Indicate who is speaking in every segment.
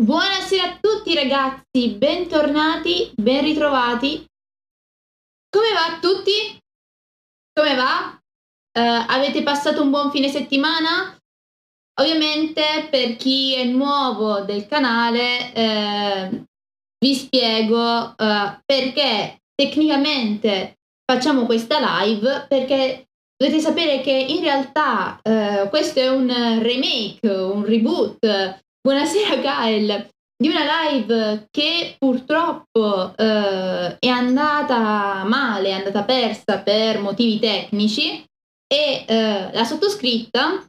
Speaker 1: Buonasera a tutti ragazzi, bentornati, ben ritrovati. Come va a tutti? Come va? Uh, avete passato un buon fine settimana? Ovviamente per chi è nuovo del canale eh, vi spiego uh, perché tecnicamente facciamo questa live perché dovete sapere che in realtà uh, questo è un remake, un reboot Buonasera Gael, di una live che purtroppo eh, è andata male, è andata persa per motivi tecnici e eh, la sottoscritta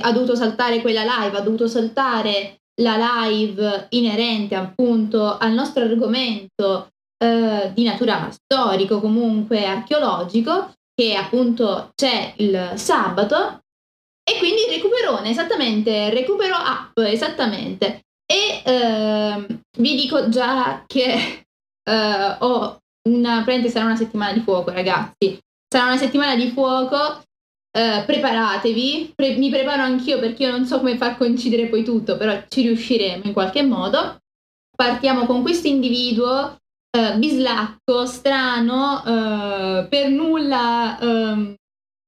Speaker 1: ha dovuto saltare quella live, ha dovuto saltare la live inerente appunto al nostro argomento eh, di natura storico, comunque archeologico, che appunto c'è il sabato e quindi recuperone, esattamente, recupero app, esattamente. E eh, vi dico già che eh, ho una, sarà una settimana di fuoco, ragazzi. Sarà una settimana di fuoco. Eh, preparatevi, Pre- mi preparo anch'io perché io non so come far coincidere poi tutto, però ci riusciremo in qualche modo. Partiamo con questo individuo eh, bislacco, strano, eh, per nulla, ehm,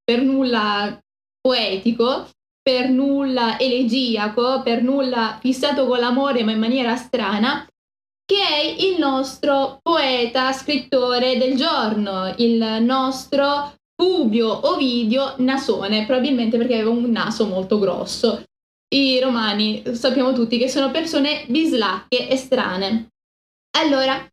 Speaker 1: per nulla poetico, per nulla elegiaco, per nulla fissato con l'amore ma in maniera strana, che è il nostro poeta, scrittore del giorno, il nostro Publio Ovidio Nasone, probabilmente perché aveva un naso molto grosso. I romani sappiamo tutti che sono persone bislacche e strane. Allora,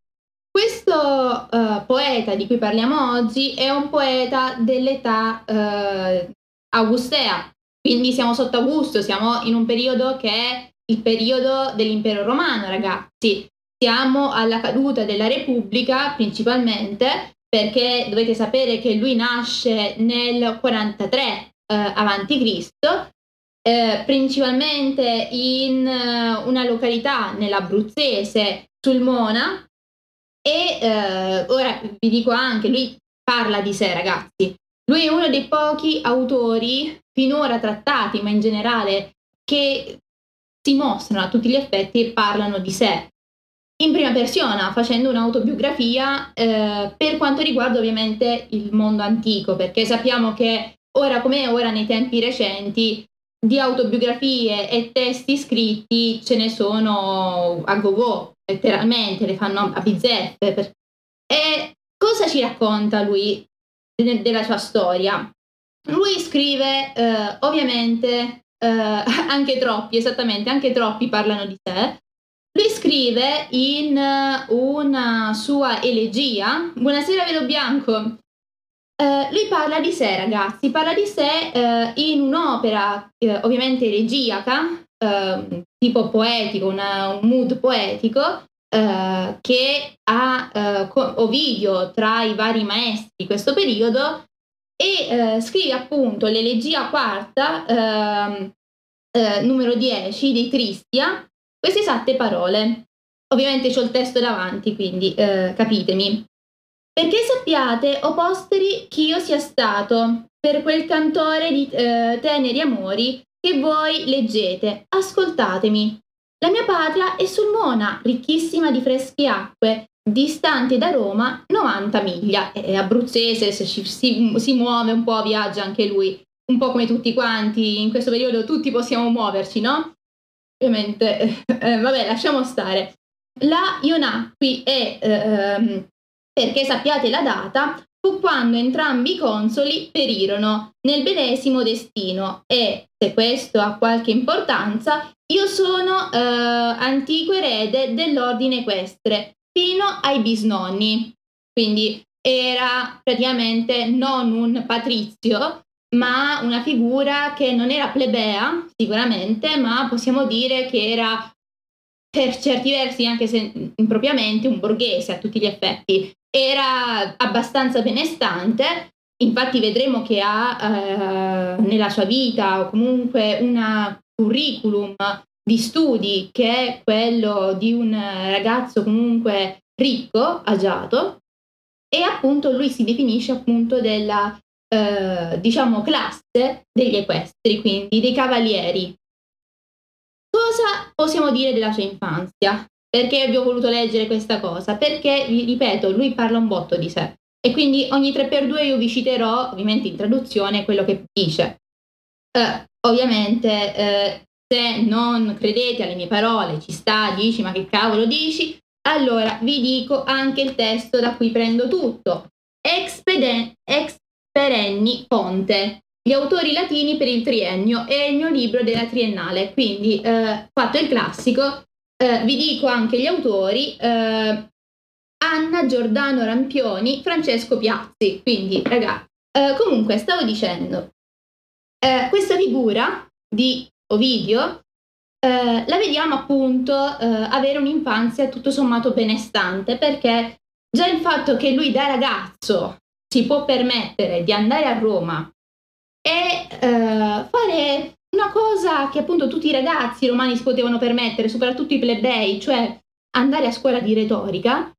Speaker 1: questo uh, poeta di cui parliamo oggi è un poeta dell'età uh, augustea, quindi siamo sotto Augusto, siamo in un periodo che è il periodo dell'impero romano, ragazzi. Siamo alla caduta della Repubblica principalmente perché dovete sapere che lui nasce nel 43 eh, Cristo, eh, principalmente in uh, una località nell'Abruzzese, Sulmona, e eh, ora vi dico anche, lui parla di sé ragazzi, lui è uno dei pochi autori finora trattati, ma in generale, che si mostrano a tutti gli effetti e parlano di sé in prima persona, facendo un'autobiografia eh, per quanto riguarda ovviamente il mondo antico, perché sappiamo che ora come ora nei tempi recenti di autobiografie e testi scritti ce ne sono a go-go, letteralmente, le fanno a bizzeffe. E cosa ci racconta lui de- della sua storia. Lui scrive, eh, ovviamente, eh, anche troppi, esattamente, anche troppi parlano di sé. Lui scrive in una sua elegia, Buonasera Velo Bianco, Uh, lui parla di sé, ragazzi, parla di sé uh, in un'opera uh, ovviamente elegiaca, tipo poetico, una, un mood poetico, eh, che ha eh, Ovidio tra i vari maestri di questo periodo e eh, scrive appunto l'elegia quarta, ehm, eh, numero 10 dei Tristia, queste esatte parole. Ovviamente ho il testo davanti, quindi eh, capitemi. Perché sappiate, o posteri, che io sia stato per quel cantore di teneri amori che voi leggete. Ascoltatemi. La mia patria è Sulmona, ricchissima di fresche acque, distante da Roma 90 miglia. È abruzzese, se ci, si, si muove un po', viaggia anche lui, un po' come tutti quanti, in questo periodo tutti possiamo muoverci, no? Ovviamente, eh, vabbè, lasciamo stare. La io nacqui è, ehm, perché sappiate la data, fu quando entrambi i consoli perirono nel medesimo destino e, se questo ha qualche importanza, io sono eh, antico erede dell'ordine equestre fino ai bisnonni. Quindi era praticamente non un patrizio, ma una figura che non era plebea sicuramente, ma possiamo dire che era per certi versi, anche se impropriamente, un borghese a tutti gli effetti. Era abbastanza benestante, infatti vedremo che ha eh, nella sua vita o comunque una curriculum di studi che è quello di un ragazzo comunque ricco, agiato, e appunto lui si definisce appunto della eh, diciamo classe degli equestri, quindi dei cavalieri. Cosa possiamo dire della sua infanzia? Perché vi ho voluto leggere questa cosa? Perché, vi ripeto, lui parla un botto di sé e quindi ogni 3x2 io vi citerò, ovviamente in traduzione, quello che dice. Eh, ovviamente, eh, se non credete alle mie parole, ci sta, dici, ma che cavolo dici? Allora vi dico anche il testo da cui prendo tutto. Expeden- ex perenni fonte, gli autori latini per il triennio è il mio libro della triennale, quindi eh, fatto il classico, eh, vi dico anche gli autori, eh, Anna Giordano Rampioni, Francesco Piazzi, quindi ragazzi, eh, comunque stavo dicendo, eh, questa figura di Ovidio eh, la vediamo appunto avere un'infanzia tutto sommato benestante perché già il fatto che lui da ragazzo si può permettere di andare a Roma e eh, fare una cosa che appunto tutti i ragazzi romani si potevano permettere, soprattutto i plebei, cioè andare a scuola di retorica,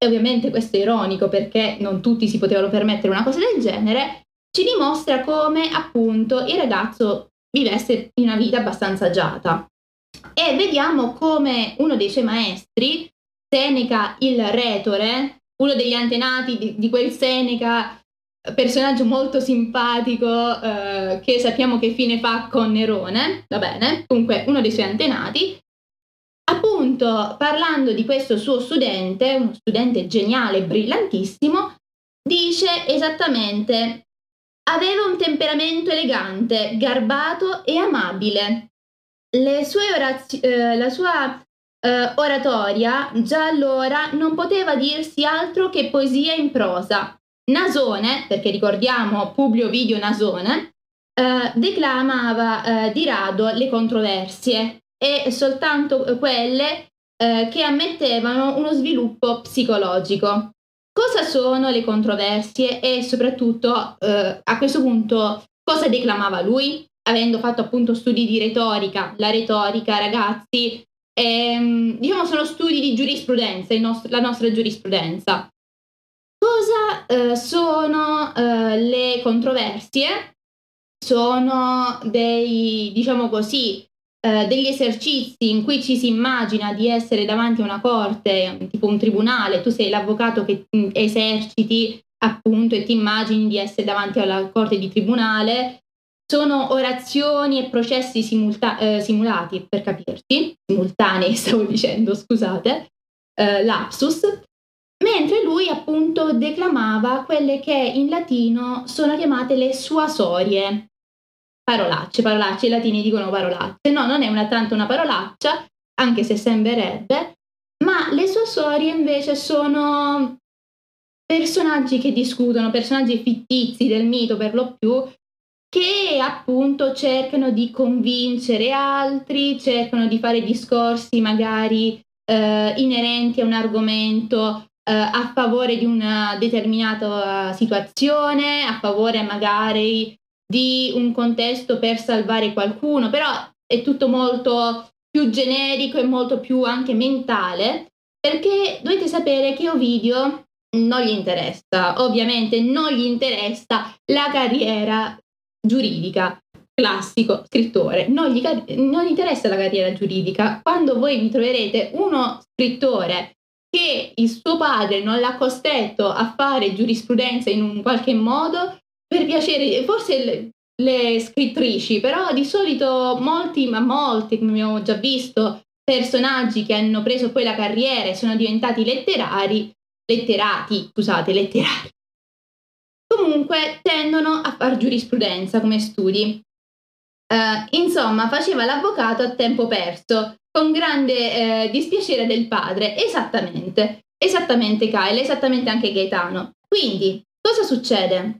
Speaker 1: e ovviamente questo è ironico perché non tutti si potevano permettere una cosa del genere, ci dimostra come appunto il ragazzo vivesse una vita abbastanza agiata. E vediamo come uno dei suoi maestri, Seneca il retore, uno degli antenati di, di quel Seneca, personaggio molto simpatico eh, che sappiamo che fine fa con Nerone, va bene, comunque uno dei suoi antenati, appunto parlando di questo suo studente, uno studente geniale, brillantissimo, dice esattamente aveva un temperamento elegante, garbato e amabile. Orazio- eh, la sua eh, oratoria già allora non poteva dirsi altro che poesia in prosa. Nasone, perché ricordiamo Publio Video Nasone, eh, declamava eh, di rado le controversie e soltanto quelle eh, che ammettevano uno sviluppo psicologico. Cosa sono le controversie e soprattutto eh, a questo punto cosa declamava lui? Avendo fatto appunto studi di retorica, la retorica ragazzi ehm, diciamo sono studi di giurisprudenza, nost- la nostra giurisprudenza. Cosa eh, sono eh, le controversie? Sono dei, diciamo così, eh, degli esercizi in cui ci si immagina di essere davanti a una corte, tipo un tribunale, tu sei l'avvocato che mh, eserciti appunto e ti immagini di essere davanti alla corte di tribunale. Sono orazioni e processi simulta- eh, simulati, per capirti, simultanei stavo dicendo, scusate, eh, lapsus, mentre lui appunto declamava quelle che in latino sono chiamate le suasorie, parolacce, parolacce, i latini dicono parolacce, no, non è una, tanto una parolaccia, anche se sembrerebbe, ma le suasorie invece sono personaggi che discutono, personaggi fittizi del mito per lo più, che appunto cercano di convincere altri, cercano di fare discorsi magari eh, inerenti a un argomento eh, a favore di una determinata situazione, a favore magari di un contesto per salvare qualcuno, però è tutto molto più generico e molto più anche mentale, perché dovete sapere che Ovidio non gli interessa, ovviamente non gli interessa la carriera giuridica, classico scrittore, non gli, non gli interessa la carriera giuridica. Quando voi vi troverete uno scrittore che il suo padre non l'ha costretto a fare giurisprudenza in un qualche modo, per piacere, forse le, le scrittrici, però di solito molti, ma molti, come abbiamo già visto, personaggi che hanno preso poi la carriera e sono diventati letterari, letterati, scusate, letterari, comunque tendono a fare giurisprudenza come studi. Uh, insomma, faceva l'avvocato a tempo perso, con grande eh, dispiacere del padre, esattamente, esattamente Kyle, esattamente anche Gaetano. Quindi, cosa succede?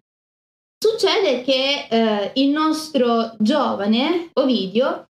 Speaker 1: Succede che eh, il nostro giovane Ovidio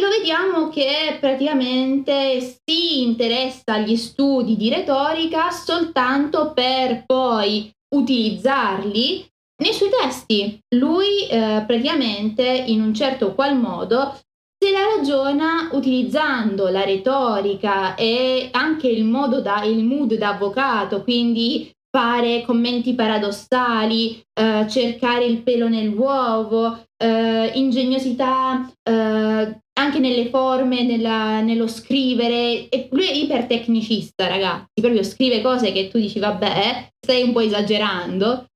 Speaker 1: lo vediamo che praticamente si interessa agli studi di retorica soltanto per poi utilizzarli nei suoi testi. Lui eh, praticamente in un certo qual modo se la ragiona utilizzando la retorica e anche il modo da il mood da avvocato, quindi fare commenti paradossali, eh, cercare il pelo nell'uovo, eh, ingegnosità eh, anche nelle forme, nella, nello scrivere. E lui è ipertecnicista, ragazzi, proprio scrive cose che tu dici, vabbè, stai un po' esagerando.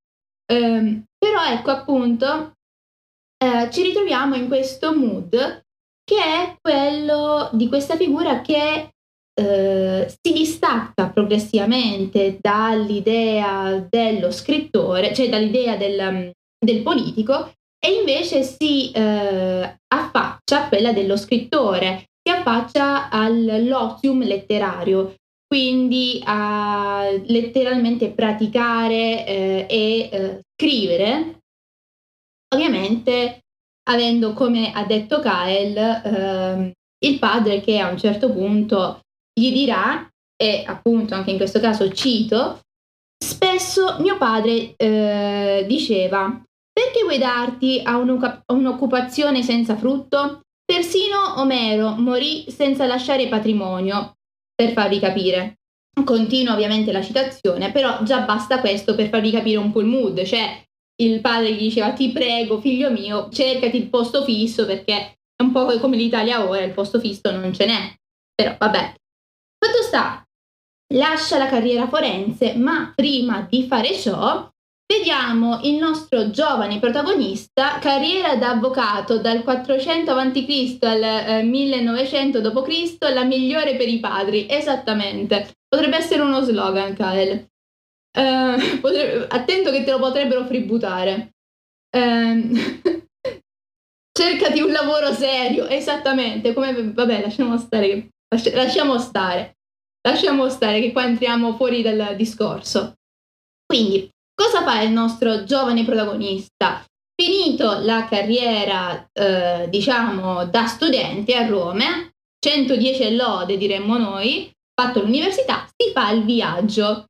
Speaker 1: Um, però ecco appunto, eh, ci ritroviamo in questo mood che è quello di questa figura che eh, si distacca progressivamente dall'idea dello scrittore, cioè dall'idea del, del politico, e invece si eh, affaccia a quella dello scrittore, si affaccia all'otium letterario, quindi a letteralmente praticare eh, e eh, scrivere, ovviamente avendo come ha detto Kael eh, il padre che a un certo punto gli dirà, e appunto anche in questo caso cito, spesso mio padre eh, diceva, perché vuoi darti a un'occupazione senza frutto? Persino Omero morì senza lasciare patrimonio, per farvi capire. Continua ovviamente la citazione, però già basta questo per farvi capire un po' il mood, cioè il padre gli diceva ti prego figlio mio cercati il posto fisso perché è un po' come l'Italia ora, il posto fisso non ce n'è, però vabbè, Fatto sta, lascia la carriera forense, ma prima di fare ciò, vediamo il nostro giovane protagonista, carriera da avvocato dal 400 a.C. al eh, 1900 d.C., la migliore per i padri, esattamente. Potrebbe essere uno slogan, Kael. Uh, potrebbe, attento che te lo potrebbero fributare. Uh, cercati un lavoro serio, esattamente, come vabbè, lasciamo stare lasciamo stare, lasciamo stare che qua entriamo fuori dal discorso. Quindi, cosa fa il nostro giovane protagonista? Finito la carriera, eh, diciamo, da studente a Roma, 110 lode diremmo noi, fatto l'università, si fa il viaggio.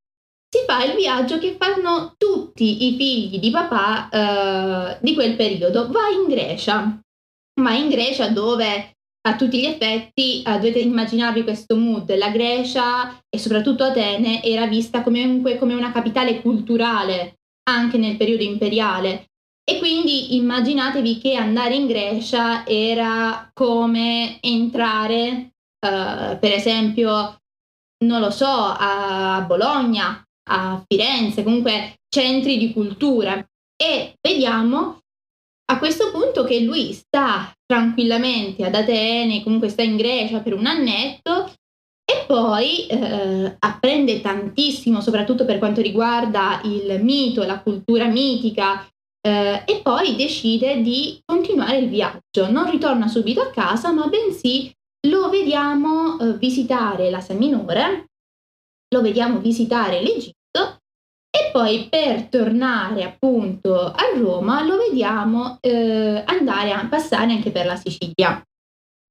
Speaker 1: Si fa il viaggio che fanno tutti i figli di papà eh, di quel periodo. Va in Grecia. Va in Grecia dove a tutti gli effetti uh, dovete immaginarvi questo mood. La Grecia e soprattutto Atene era vista comunque come una capitale culturale anche nel periodo imperiale. E quindi immaginatevi che andare in Grecia era come entrare, uh, per esempio, non lo so, a Bologna, a Firenze, comunque centri di cultura. E vediamo a questo punto che lui sta tranquillamente ad Atene, comunque sta in Grecia per un annetto e poi eh, apprende tantissimo, soprattutto per quanto riguarda il mito, la cultura mitica, eh, e poi decide di continuare il viaggio. Non ritorna subito a casa, ma bensì lo vediamo eh, visitare l'Asia Minore, lo vediamo visitare l'Egitto e poi per tornare appunto a Roma lo vediamo eh, andare a passare anche per la Sicilia.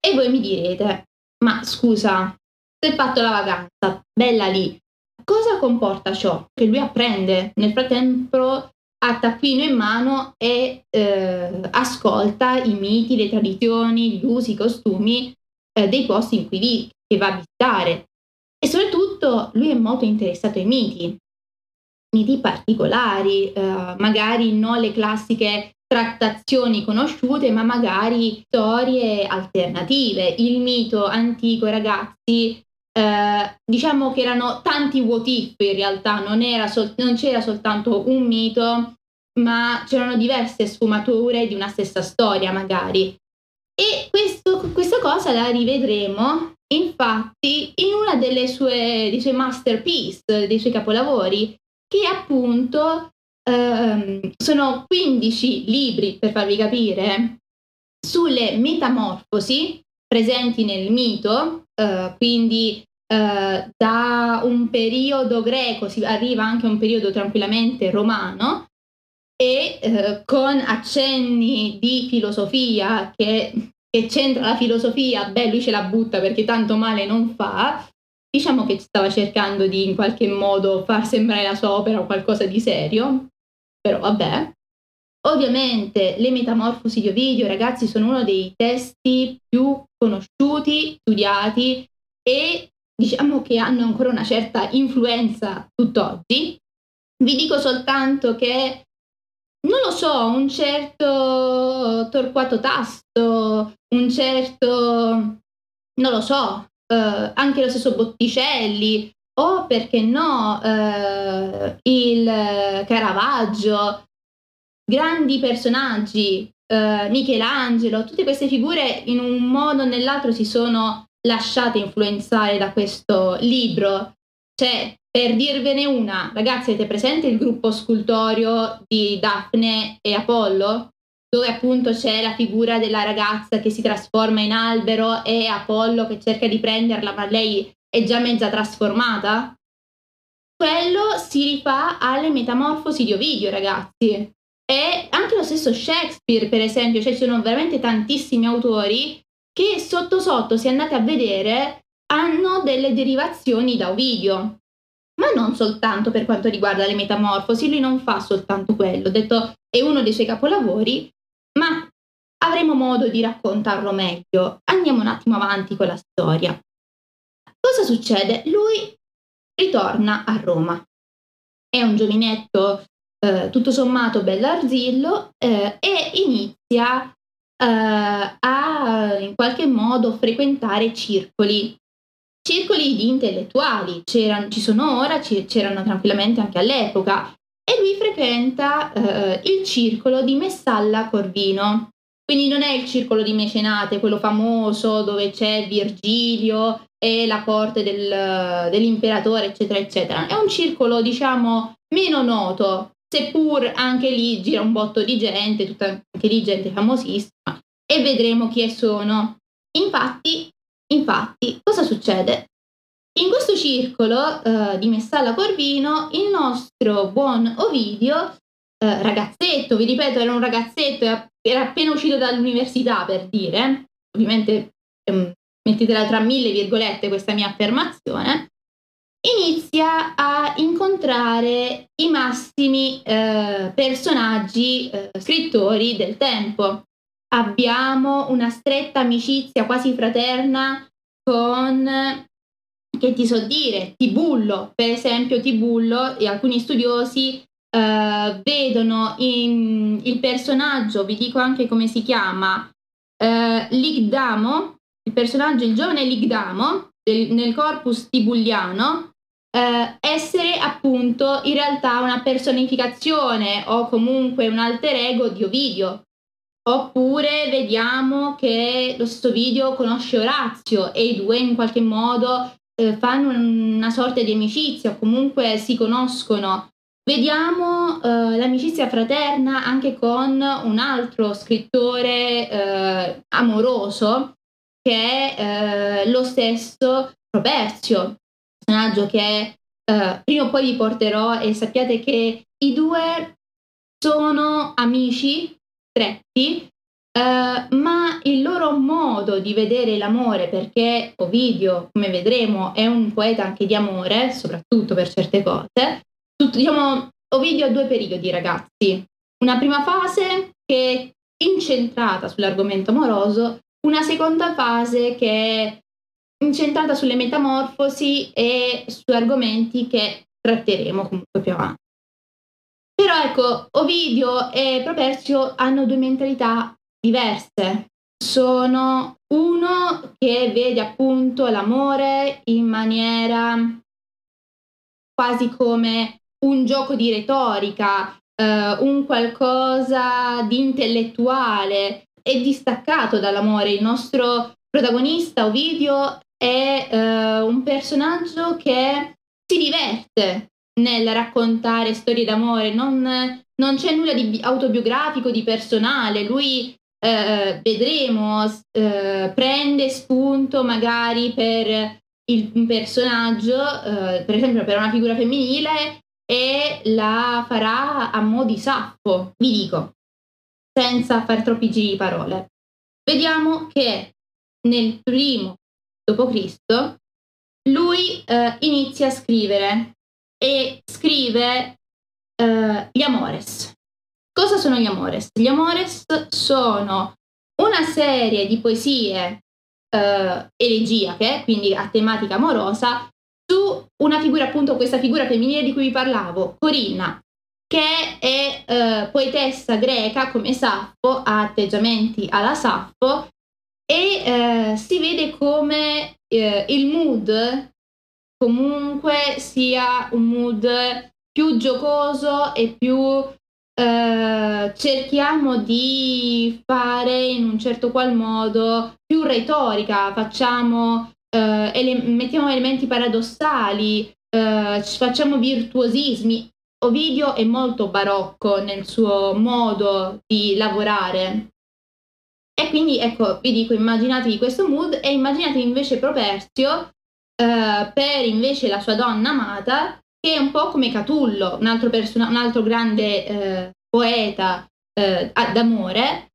Speaker 1: E voi mi direte, ma scusa, se hai fatto la vacanza, bella lì, cosa comporta ciò? Che lui apprende, nel frattempo ha taccuino in mano e eh, ascolta i miti, le tradizioni, gli usi, i costumi eh, dei posti in cui vi, che va a visitare. E soprattutto lui è molto interessato ai miti particolari, eh, magari non le classiche trattazioni conosciute, ma magari storie alternative. Il mito antico, ragazzi, eh, diciamo che erano tanti what if in realtà, non, sol- non c'era soltanto un mito, ma c'erano diverse sfumature di una stessa storia magari. E questo, questa cosa la rivedremo infatti in una delle sue, dei suoi masterpiece, dei suoi capolavori, che appunto ehm, sono 15 libri, per farvi capire, sulle metamorfosi presenti nel mito, eh, quindi eh, da un periodo greco si arriva anche a un periodo tranquillamente romano e eh, con accenni di filosofia che, che c'entra la filosofia, beh lui ce la butta perché tanto male non fa, diciamo che stava cercando di in qualche modo far sembrare la sua opera qualcosa di serio, però vabbè. Ovviamente le metamorfosi di Ovidio, ragazzi, sono uno dei testi più conosciuti, studiati e diciamo che hanno ancora una certa influenza tutt'oggi. Vi dico soltanto che, non lo so, un certo Torquato Tasto, un certo, non lo so, eh, anche lo stesso Botticelli, o perché no, eh, il Caravaggio, grandi personaggi, eh, Michelangelo, tutte queste figure in un modo o nell'altro si sono lasciate influenzare da questo libro. Cioè, per dirvene una, ragazzi, avete presente il gruppo scultorio di Daphne e Apollo? Dove appunto c'è la figura della ragazza che si trasforma in albero e Apollo che cerca di prenderla, ma lei è già mezza trasformata? Quello si rifà alle metamorfosi di Ovidio, ragazzi. E anche lo stesso Shakespeare, per esempio, cioè ci sono veramente tantissimi autori che sotto sotto, se andate a vedere, hanno delle derivazioni da Ovidio. Ma non soltanto per quanto riguarda le metamorfosi, lui non fa soltanto quello, detto è uno dei suoi capolavori, ma avremo modo di raccontarlo meglio. Andiamo un attimo avanti con la storia. Cosa succede? Lui ritorna a Roma. È un giovinetto eh, tutto sommato bell'arzillo eh, e inizia eh, a in qualche modo frequentare circoli, circoli di intellettuali, c'erano, ci sono ora, c'erano tranquillamente anche all'epoca, e lui frequenta eh, il circolo di Messalla Corvino. Quindi non è il circolo di Mecenate, quello famoso dove c'è Virgilio e la corte del, dell'imperatore, eccetera, eccetera. È un circolo, diciamo, meno noto, seppur anche lì gira un botto di gente, tutta anche lì gente famosissima, e vedremo chi sono. Infatti, infatti, cosa succede? In questo circolo eh, di Messalla Corvino, il nostro buon Ovidio, eh, ragazzetto, vi ripeto, era un ragazzetto, era appena uscito dall'università per dire, ovviamente ehm, mettetela tra mille virgolette questa mia affermazione, inizia a incontrare i massimi eh, personaggi, eh, scrittori del tempo. Abbiamo una stretta amicizia quasi fraterna con, che ti so dire, Tibullo, per esempio Tibullo e alcuni studiosi eh, vedono in, il personaggio, vi dico anche come si chiama, eh, Ligdamo, il personaggio, il giovane Ligdamo, del, nel corpus tibulliano eh, essere appunto in realtà una personificazione o comunque un alter ego di Ovidio. Oppure vediamo che lo stesso Ovidio conosce Orazio e i due in qualche modo eh, fanno una sorta di amicizia o comunque si conoscono. Vediamo eh, l'amicizia fraterna anche con un altro scrittore eh, amoroso che è eh, lo stesso Properzio, personaggio che eh, prima o poi vi porterò e sappiate che i due sono amici stretti, eh, ma il loro modo di vedere l'amore, perché Ovidio, come vedremo, è un poeta anche di amore, soprattutto per certe cose, tutto, diciamo, Ovidio ha due periodi, ragazzi. Una prima fase che è incentrata sull'argomento amoroso una seconda fase che è incentrata sulle metamorfosi e su argomenti che tratteremo comunque più avanti. Però ecco, Ovidio e Properzio hanno due mentalità diverse. Sono uno che vede appunto l'amore in maniera quasi come un gioco di retorica, eh, un qualcosa di intellettuale, è distaccato dall'amore. Il nostro protagonista, Ovidio, è eh, un personaggio che si diverte nel raccontare storie d'amore, non, non c'è nulla di autobiografico, di personale, lui eh, vedremo, eh, prende spunto magari per il, personaggio, eh, per esempio per una figura femminile, e la farà a mo' di Saffo. Vi dico, senza fare troppi giri di parole. Vediamo che nel primo d.C. lui eh, inizia a scrivere e scrive eh, gli Amores. Cosa sono gli Amores? Gli Amores sono una serie di poesie eh, elegiache, quindi a tematica amorosa, su una figura, appunto questa figura femminile di cui vi parlavo, Corinna, che è eh, poetessa greca come Saffo, ha atteggiamenti alla Saffo e eh, si vede come eh, il mood comunque sia un mood più giocoso e più eh, cerchiamo di fare in un certo qual modo più retorica, facciamo, eh, ele- mettiamo elementi paradossali, eh, facciamo virtuosismi. Ovidio è molto barocco nel suo modo di lavorare. E quindi ecco, vi dico, immaginatevi questo mood e immaginatevi invece Properzio eh, per invece la sua donna amata che è un po' come Catullo, un altro, person- un altro grande eh, poeta eh, d'amore,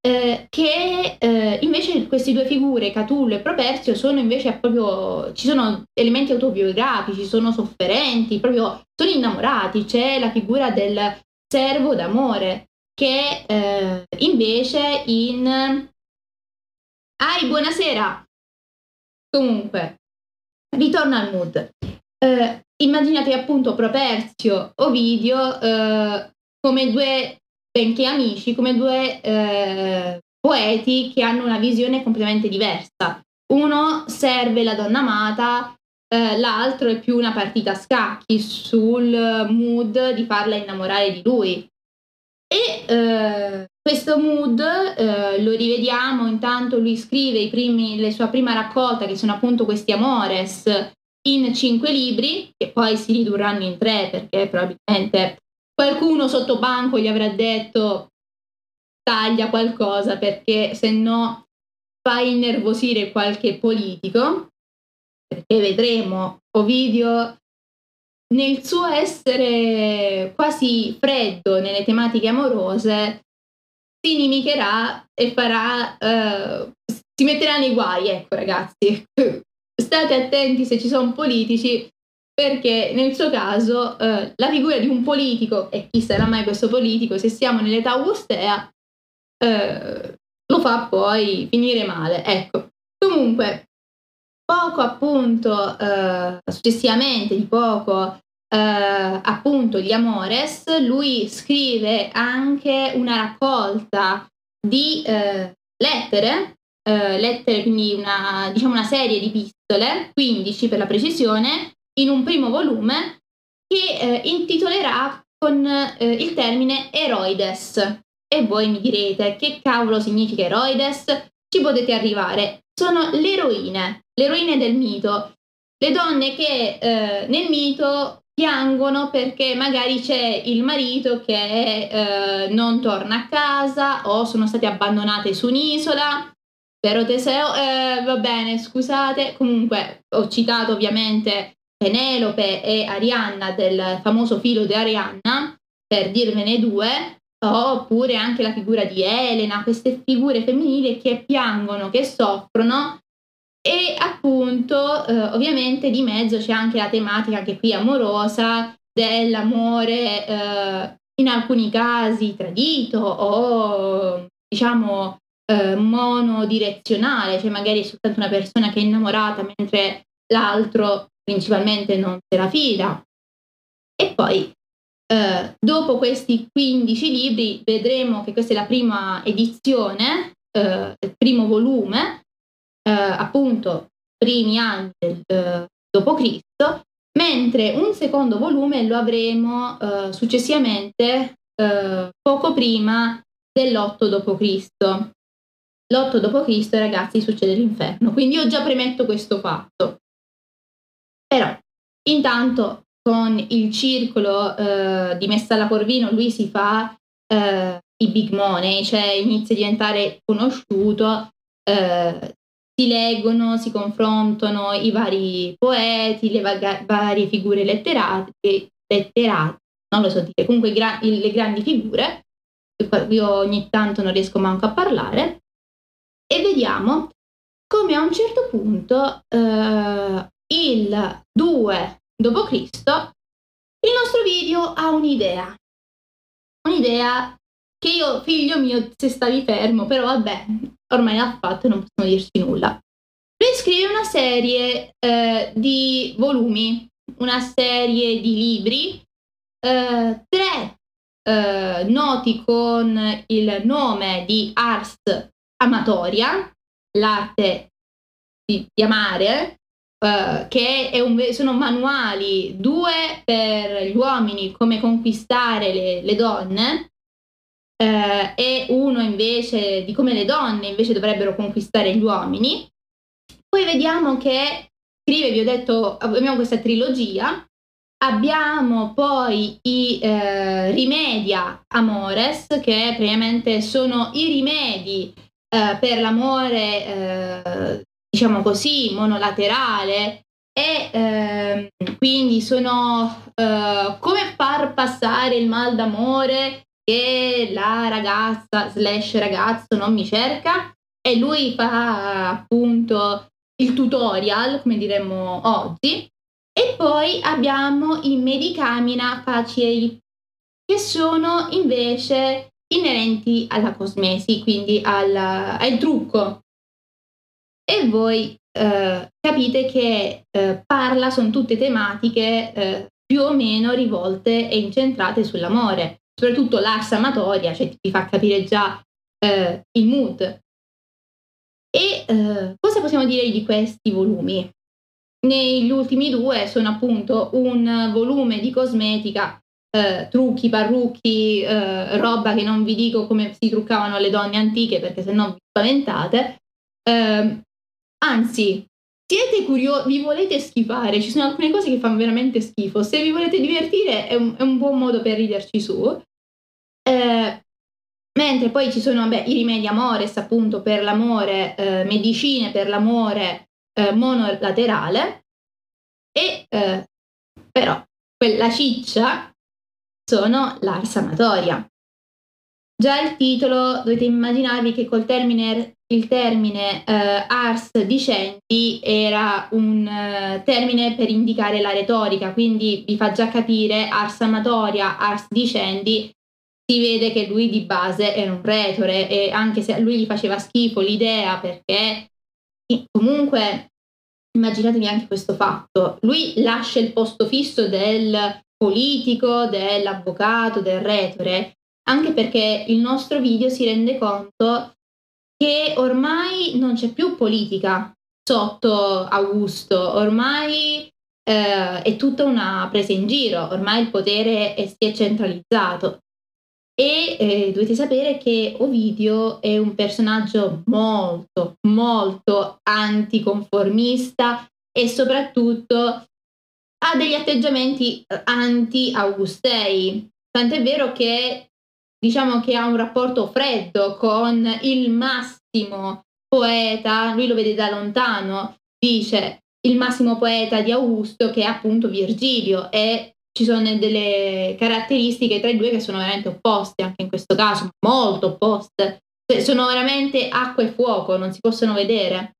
Speaker 1: eh, che eh, invece queste due figure, Catullo e Properzio, sono invece proprio, ci sono elementi autobiografici, sono sofferenti, proprio sono innamorati, c'è la figura del servo d'amore che eh, invece in... Ai, buonasera! Comunque, ritorno al mood. Eh, immaginate appunto Properzio, Ovidio eh, come due, benché amici, come due eh, poeti che hanno una visione completamente diversa. Uno serve la donna amata, eh, l'altro è più una partita a scacchi sul mood di farla innamorare di lui. E eh, questo mood eh, lo rivediamo intanto lui scrive primi, la sua prima raccolta che sono appunto questi amores in cinque libri, che poi si ridurranno in tre perché probabilmente qualcuno sotto banco gli avrà detto taglia qualcosa perché se no fai innervosire qualche politico, perché vedremo Ovidio nel suo essere quasi freddo nelle tematiche amorose si inimicherà e farà uh, si metterà nei guai, ecco ragazzi state attenti se ci sono politici perché nel suo caso eh, la figura di un politico, e chi sarà mai questo politico, se siamo nell'età augustea, eh, lo fa poi finire male. Ecco, comunque, poco appunto, eh, successivamente di poco, eh, appunto, gli Amores, lui scrive anche una raccolta di eh, lettere, eh, lettere, quindi una, diciamo una serie di pistole, 15 per la precisione, in un primo volume che eh, intitolerà con eh, il termine Eroides. E voi mi direte che cavolo significa Eroides? Ci potete arrivare. Sono le eroine, le eroine del mito, le donne che eh, nel mito piangono perché magari c'è il marito che eh, non torna a casa o sono state abbandonate su un'isola Vero Teseo? Eh, va bene, scusate. Comunque ho citato ovviamente Penelope e Arianna del famoso filo di Arianna, per dirvene due, oppure anche la figura di Elena, queste figure femminili che piangono, che soffrono e appunto eh, ovviamente di mezzo c'è anche la tematica anche qui amorosa dell'amore eh, in alcuni casi tradito o diciamo eh, monodirezionale, cioè magari è soltanto una persona che è innamorata mentre l'altro principalmente non se la fida. E poi eh, dopo questi 15 libri vedremo che questa è la prima edizione, eh, il primo volume, eh, appunto primi anni del d.C., mentre un secondo volume lo avremo successivamente poco prima dell'8 d.C l'8 d.C. ragazzi succede l'inferno, quindi io già premetto questo fatto. Però intanto con il circolo eh, di Messala Corvino lui si fa eh, i big money, cioè inizia a diventare conosciuto, eh, si leggono, si confrontano i vari poeti, le vaga- varie figure letterate, letterate, non lo so dire, comunque gra- le grandi figure, io ogni tanto non riesco manco a parlare, e vediamo come a un certo punto eh, il 2 d.C. il nostro video ha un'idea. Un'idea che io, figlio mio, se stavi fermo, però vabbè, ormai l'ha fatto e non possiamo dirci nulla. Lui scrive una serie eh, di volumi, una serie di libri, eh, tre eh, noti con il nome di Ars Amatoria, l'arte di, di amare, Uh, che un, sono manuali, due per gli uomini come conquistare le, le donne uh, e uno invece di come le donne invece dovrebbero conquistare gli uomini. Poi vediamo che scrive, vi ho detto, abbiamo questa trilogia, abbiamo poi i uh, rimedia amores, che praticamente sono i rimedi per l'amore diciamo così, monolaterale e eh, quindi sono eh, come far passare il mal d'amore che la ragazza slash ragazzo non mi cerca? E lui fa appunto il tutorial, come diremmo oggi, e poi abbiamo i medicamina facili che sono invece inerenti alla cosmesi, quindi al, al trucco e voi eh, capite che eh, parla, sono tutte tematiche eh, più o meno rivolte e incentrate sull'amore, soprattutto l'ars amatoria, cioè ti fa capire già eh, il mood. E eh, cosa possiamo dire di questi volumi? Negli ultimi due sono appunto un volume di cosmetica eh, trucchi, parrucchi, eh, roba che non vi dico come si truccavano le donne antiche perché se no vi spaventate, eh, Anzi, siete curiosi, vi volete schifare, ci sono alcune cose che fanno veramente schifo. Se vi volete divertire è un, è un buon modo per riderci su. Eh, mentre poi ci sono vabbè, i rimedi amores, appunto, per l'amore, eh, medicine per l'amore eh, monolaterale. E però quella ciccia sono l'ars amatoria. Già il titolo dovete immaginarvi che col termine il termine eh, ars dicendi era un eh, termine per indicare la retorica, quindi vi fa già capire ars amatoria, ars dicendi, si vede che lui di base era un retore e anche se a lui gli faceva schifo l'idea perché comunque immaginatevi anche questo fatto, lui lascia il posto fisso del politico, dell'avvocato, del retore, anche perché il nostro video si rende conto che ormai non c'è più politica sotto Augusto, ormai eh, è tutta una presa in giro, ormai il potere è, si è centralizzato. E eh, dovete sapere che Ovidio è un personaggio molto, molto anticonformista e soprattutto ha degli atteggiamenti anti-augustei. Tant'è vero che diciamo che ha un rapporto freddo con il massimo poeta, lui lo vede da lontano, dice il massimo poeta di Augusto che è appunto Virgilio e ci sono delle caratteristiche tra i due che sono veramente opposte anche in questo caso, molto opposte, cioè, sono veramente acqua e fuoco, non si possono vedere.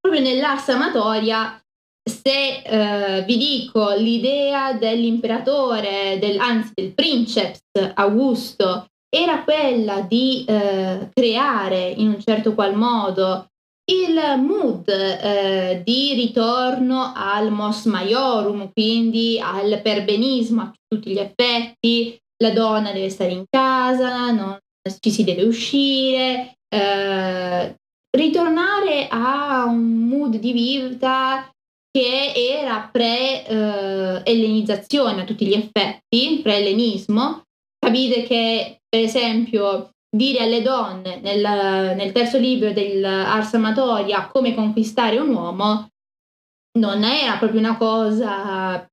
Speaker 1: Proprio nell'ars amatoria se eh, vi dico l'idea dell'imperatore, del, anzi del princeps Augusto, era quella di eh, creare in un certo qual modo il mood eh, di ritorno al mos maiorum, quindi al perbenismo a tutti gli effetti, la donna deve stare in casa, non ci si deve uscire, eh, ritornare a un mood di vita che era pre-ellenizzazione a tutti gli effetti, pre-ellenismo. Capite che, per esempio, dire alle donne nel, nel terzo libro dell'Ars Amatoria come conquistare un uomo non era proprio una cosa,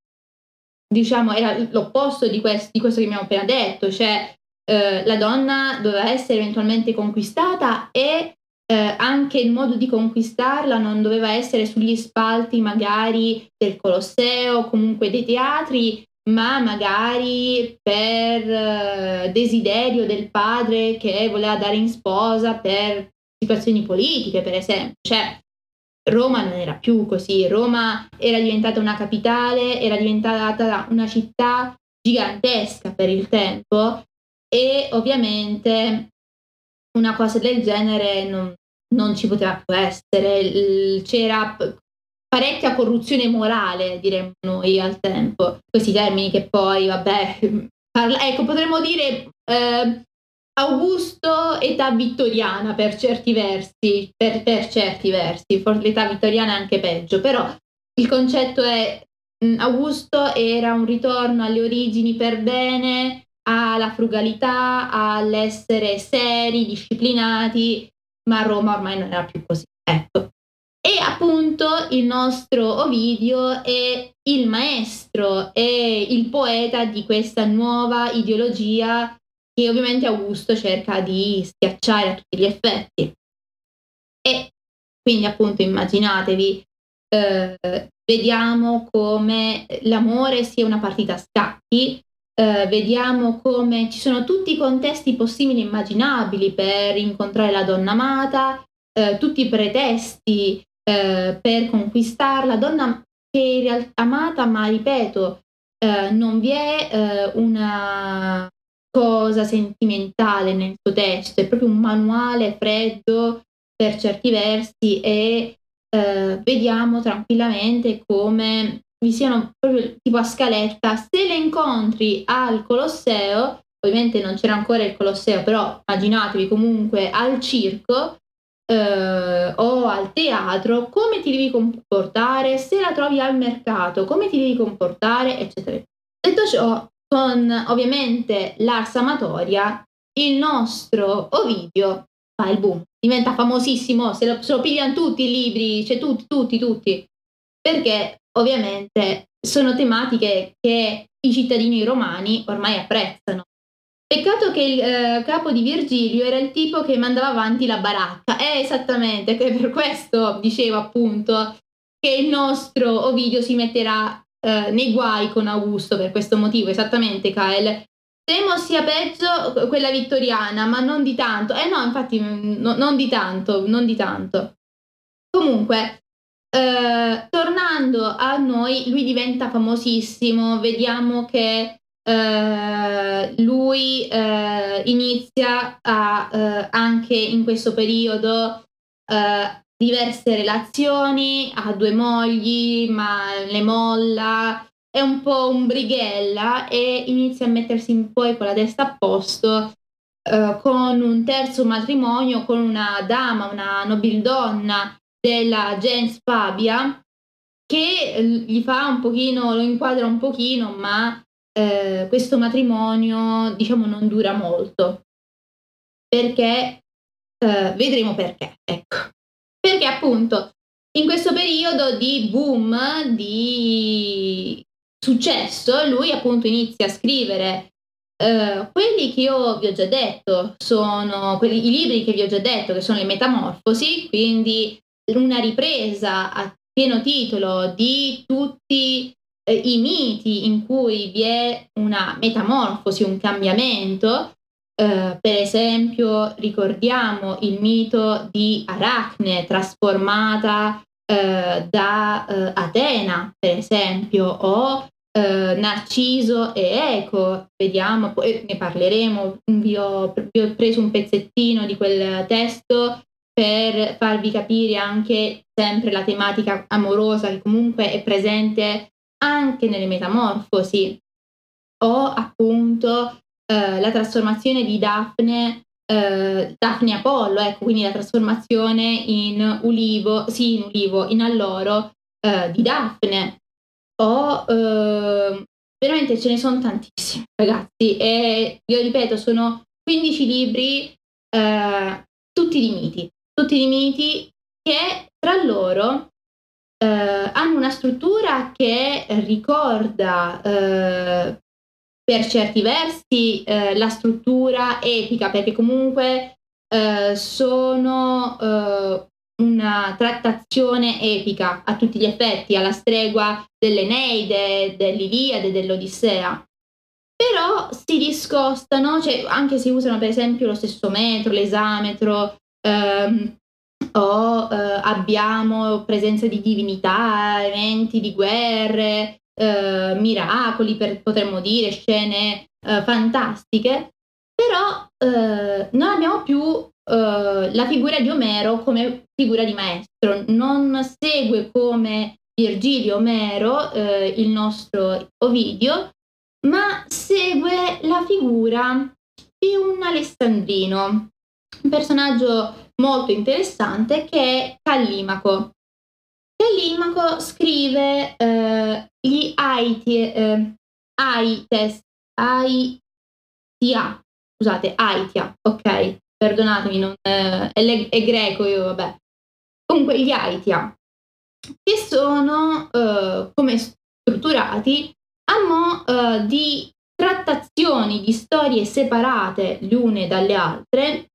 Speaker 1: diciamo, era l'opposto di questo, di questo che abbiamo appena detto, cioè eh, la donna doveva essere eventualmente conquistata e eh, anche il modo di conquistarla non doveva essere sugli spalti magari del Colosseo, comunque dei teatri, ma magari per eh, desiderio del padre che voleva dare in sposa per situazioni politiche, per esempio. Cioè, Roma non era più così, Roma era diventata una capitale, era diventata una città gigantesca per il tempo e ovviamente una cosa del genere non, non ci poteva più essere, c'era parecchia corruzione morale, diremmo noi al tempo. Questi termini che poi, vabbè, parla, ecco, potremmo dire eh, Augusto età vittoriana per certi versi, per, per certi versi, forse l'età vittoriana è anche peggio, però il concetto è Augusto era un ritorno alle origini per bene, alla frugalità, all'essere seri, disciplinati, ma Roma ormai non era più così. Ecco. E appunto il nostro Ovidio è il maestro e il poeta di questa nuova ideologia che ovviamente Augusto cerca di schiacciare a tutti gli effetti. E quindi appunto immaginatevi, eh, vediamo come l'amore sia una partita a scacchi, eh, vediamo come ci sono tutti i contesti possibili e immaginabili per incontrare la donna amata, eh, tutti i pretesti eh, per conquistarla, donna che in realtà amata, ma ripeto, eh, non vi è eh, una cosa sentimentale nel suo testo, è proprio un manuale freddo per certi versi e eh, vediamo tranquillamente come vi siano proprio tipo a scaletta, se le incontri al Colosseo, ovviamente non c'era ancora il Colosseo, però immaginatevi comunque al circo, eh, o al teatro, come ti devi comportare, se la trovi al mercato, come ti devi comportare, eccetera. Detto ciò, con ovviamente l'ars amatoria, il nostro Ovidio fa il boom, diventa famosissimo, se lo, se lo pigliano tutti i libri, cioè tutti, tutti, tutti, perché ovviamente sono tematiche che i cittadini romani ormai apprezzano. Peccato che il eh, capo di Virgilio era il tipo che mandava avanti la baracca. Eh, esattamente, che per questo dicevo appunto che il nostro Ovidio si metterà eh, nei guai con Augusto per questo motivo. Esattamente, Kyle. Temo sia peggio quella vittoriana, ma non di tanto. Eh no, infatti, no, non di tanto, non di tanto. Comunque, eh, tornando a noi, lui diventa famosissimo, vediamo che eh, lui eh, inizia a, eh, anche in questo periodo eh, diverse relazioni, ha due mogli, ma le molla, è un po' un brighella e inizia a mettersi poi con la testa a posto con un terzo matrimonio con una dama, una nobildonna della gens Fabia che gli fa un pochino, lo inquadra un pochino, ma eh, questo matrimonio diciamo non dura molto. Perché eh, vedremo perché ecco. Perché appunto in questo periodo di boom di successo lui appunto inizia a scrivere eh, quelli che io vi ho già detto sono quelli, i libri che vi ho già detto che sono le metamorfosi quindi una ripresa a pieno titolo di tutti eh, i miti in cui vi è una metamorfosi, un cambiamento, eh, per esempio ricordiamo il mito di Aracne trasformata eh, da eh, Atena, per esempio, o eh, Narciso e Eco, vediamo, poi ne parleremo, vi ho, vi ho preso un pezzettino di quel testo per farvi capire anche sempre la tematica amorosa che comunque è presente anche nelle metamorfosi o appunto eh, la trasformazione di Daphne, eh, Daphne Apollo, ecco, quindi la trasformazione in ulivo, sì, in ulivo, in alloro eh, di Daphne. O eh, veramente ce ne sono tantissimi, ragazzi, e io ripeto, sono 15 libri, eh, tutti di miti, tutti di miti che tra loro eh, hanno una struttura che ricorda eh, per certi versi eh, la struttura epica, perché comunque eh, sono eh, una trattazione epica a tutti gli effetti, alla stregua dell'Eneide, dell'Iliade, dell'Odissea. Però si discostano, cioè anche se usano per esempio lo stesso metro, l'esametro, ehm, o eh, abbiamo presenza di divinità, eventi di guerre, eh, miracoli, per, potremmo dire, scene eh, fantastiche, però eh, non abbiamo più eh, la figura di Omero come figura di maestro, non segue come Virgilio Omero, eh, il nostro Ovidio, ma segue la figura di un alessandrino, un personaggio molto interessante che è Callimaco. Callimaco scrive eh, gli Aiti, eh, Aites, Aitia, scusate, Aitia, ok, perdonatemi, non, eh, è, è, greco io, vabbè. Comunque gli Aitia, che sono eh, come strutturati a mo' eh, di trattazioni di storie separate le une dalle altre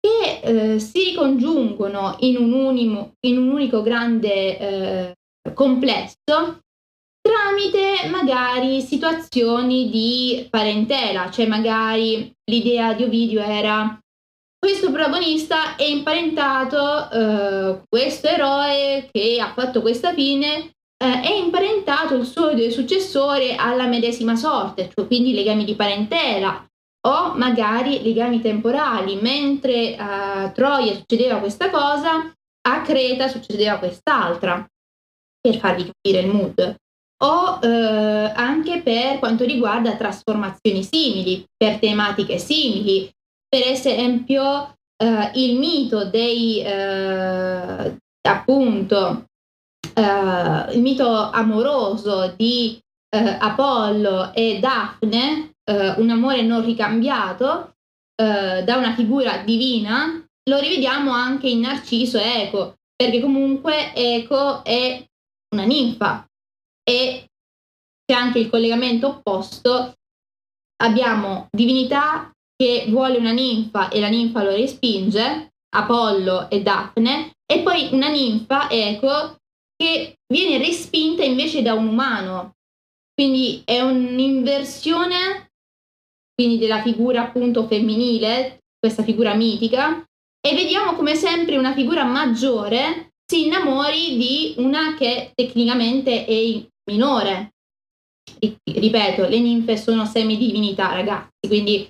Speaker 1: che eh, si ricongiungono in un, unimo, in un unico grande eh, complesso tramite magari situazioni di parentela, cioè magari l'idea di Ovidio era questo protagonista è imparentato, eh, questo eroe che ha fatto questa fine, eh, è imparentato il suo successore alla medesima sorte, cioè quindi legami di parentela o magari legami temporali, mentre a Troia succedeva questa cosa, a Creta succedeva quest'altra, per farvi capire il mood o eh, anche per quanto riguarda trasformazioni simili, per tematiche simili. Per esempio, eh, il mito dei eh, appunto eh, il mito amoroso di eh, Apollo e Daphne, eh, un amore non ricambiato da una figura divina, lo rivediamo anche in Narciso e Eco, perché comunque Eco è una ninfa, e c'è anche il collegamento opposto. Abbiamo divinità che vuole una ninfa e la ninfa lo respinge, Apollo e Daphne, e poi una ninfa, Eco, che viene respinta invece da un umano. Quindi è un'inversione quindi della figura appunto femminile, questa figura mitica, e vediamo come sempre una figura maggiore si innamori di una che tecnicamente è minore. Ripeto, le ninfe sono semidivinità, ragazzi, quindi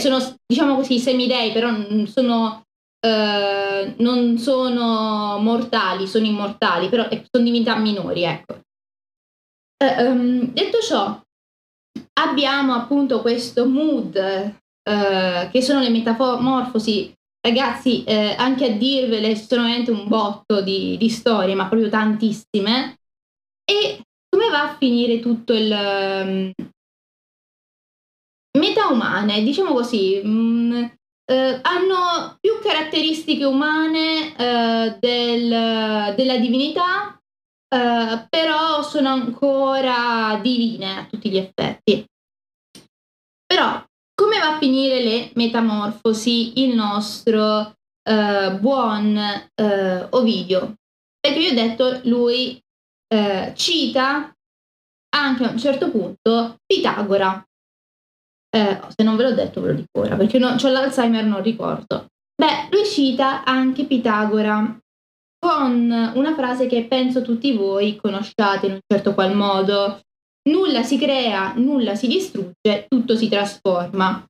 Speaker 1: sono, diciamo così, semidei, però sono, eh, non sono mortali, sono immortali, però sono divinità minori, ecco. Eh, um, detto ciò, abbiamo appunto questo mood, eh, che sono le metamorfosi ragazzi, eh, anche a dirvele sono veramente un botto di, di, storie, ma proprio tantissime. E come va a finire tutto il... Um, metà umane, diciamo così, mh, mm, eh, hanno più caratteristiche umane eh, del, della divinità, eh, però sono ancora divine a tutti gli effetti. Però come va a finire le metamorfosi il nostro eh, buon eh, Ovidio? Perché vi ho detto, lui eh, cita anche a un certo punto Pitagora. Eh, se non ve l'ho detto ve lo dico ora, perché ho l'Alzheimer non ricordo. Beh, lui cita anche Pitagora con una frase che penso tutti voi conosciate in un certo qual modo. Nulla si crea, nulla si distrugge, tutto si trasforma.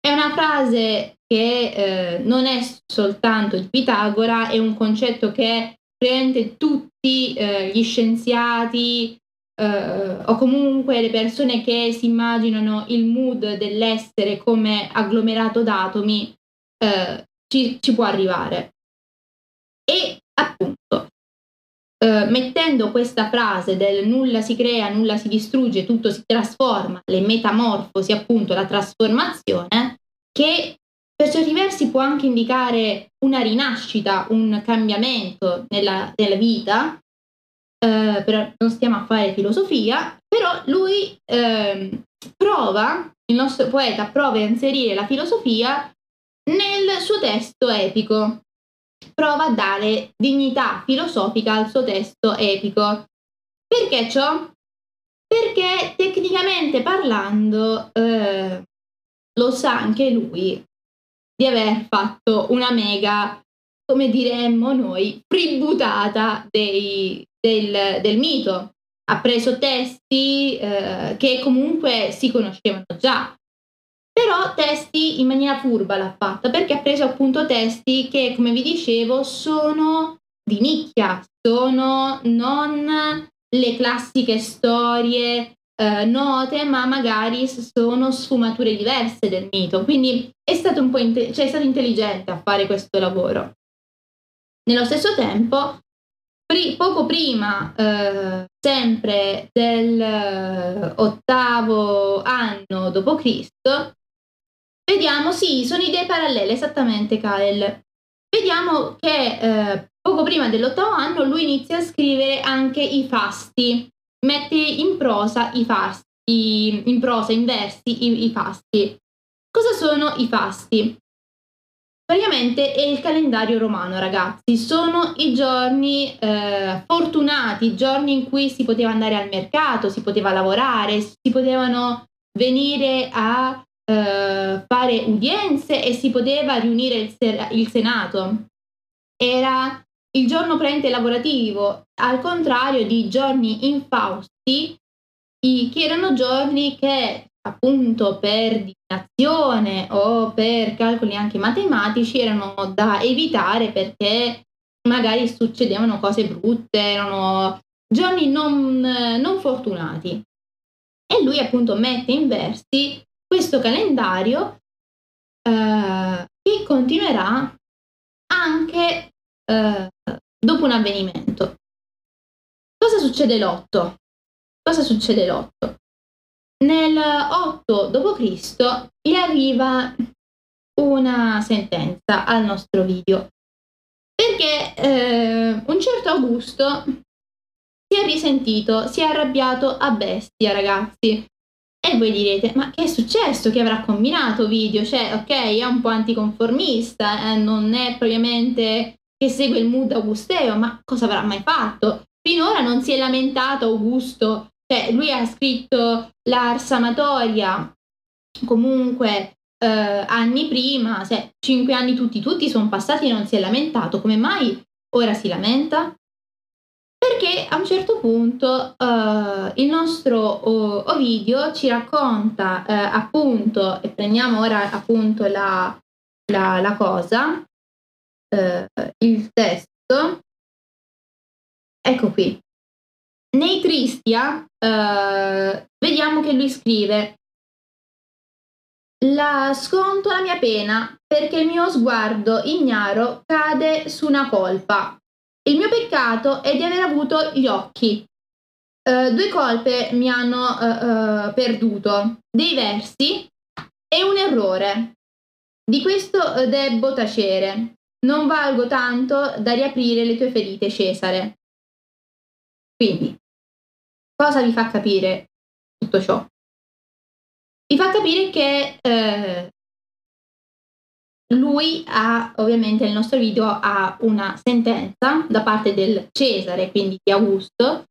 Speaker 1: È una frase che eh, non è soltanto di Pitagora, è un concetto che praticamente tutti eh, gli scienziati eh, o comunque le persone che si immaginano il mood dell'essere come agglomerato d'atomi eh, ci, ci può arrivare. E appunto, eh, mettendo questa frase del nulla si crea, nulla si distrugge, tutto si trasforma, le metamorfosi, appunto la trasformazione, che per certi versi può anche indicare una rinascita, un cambiamento nella, nella vita, eh, però non stiamo a fare filosofia, però lui eh, prova, il nostro poeta prova a inserire la filosofia nel suo testo epico, prova a dare dignità filosofica al suo testo epico. Perché ciò? Perché tecnicamente parlando eh, lo sa anche lui di aver fatto una mega, come diremmo noi, tributata del, del mito. Ha preso testi eh, che comunque si conoscevano già. Però testi in maniera furba l'ha fatta perché ha preso appunto testi che, come vi dicevo, sono di nicchia, sono non le classiche storie eh, note, ma magari sono sfumature diverse del mito. Quindi è stato un po' inte- cioè è stato intelligente a fare questo lavoro. Nello stesso tempo, pri- poco prima, eh, sempre del ottavo anno d.C., Vediamo, sì, sono idee parallele, esattamente, Kael. Vediamo che eh, poco prima dell'ottavo anno lui inizia a scrivere anche i fasti, mette in prosa i fasti, in prosa, in versi, i, i fasti. Cosa sono i fasti? Praticamente è il calendario romano, ragazzi. Sono i giorni eh, fortunati, i giorni in cui si poteva andare al mercato, si poteva lavorare, si potevano venire a eh, fare udienze e si poteva riunire il, il Senato. Era il giorno prente lavorativo, al contrario di giorni infausti, che erano giorni che appunto per divinazione o per calcoli anche matematici erano da evitare perché magari succedevano cose brutte, erano giorni non, non fortunati. E lui appunto mette in versi questo calendario eh, che continuerà anche eh, dopo un avvenimento. Cosa succede l'8? Cosa succede l'8? Nel 8 d.C. gli arriva una sentenza al nostro video perché eh, un certo Augusto si è risentito, si è arrabbiato a bestia, ragazzi. E voi direte, ma che è successo? Che avrà combinato video? Cioè, ok, è un po' anticonformista, eh, non è propriamente che segue il mood augusteo, ma cosa avrà mai fatto? Finora non si è lamentato Augusto, cioè lui ha scritto l'Ars Amatoria comunque eh, anni prima, cioè cinque anni tutti, tutti sono passati e non si è lamentato, come mai ora si lamenta? Perché a un certo punto uh, il nostro uh, Ovidio ci racconta uh, appunto, e prendiamo ora appunto la, la, la cosa, il testo, ecco qui. Nei Tristia vediamo che lui scrive. La sconto la mia pena perché il mio sguardo ignaro cade su una colpa il mio peccato è di aver avuto gli occhi. Uh, due colpe mi hanno uh, uh, perduto, dei versi e un errore. Di questo debbo tacere. Non valgo tanto da riaprire le tue ferite, Cesare. Quindi, cosa vi fa capire tutto ciò? Vi fa capire che lui ha, ovviamente nel nostro video, ha una sentenza da parte del Cesare, quindi di Augusto,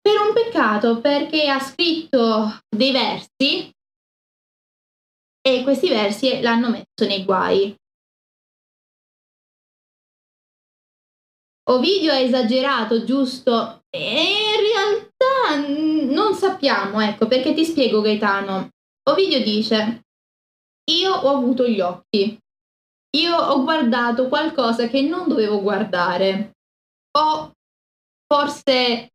Speaker 1: per un peccato perché ha scritto dei versi e questi versi l'hanno messo nei guai. Ovidio ha esagerato, giusto? E in realtà non sappiamo, ecco, perché ti spiego Gaetano. Ovidio dice, io ho avuto gli occhi. Io ho guardato qualcosa che non dovevo guardare. Ho forse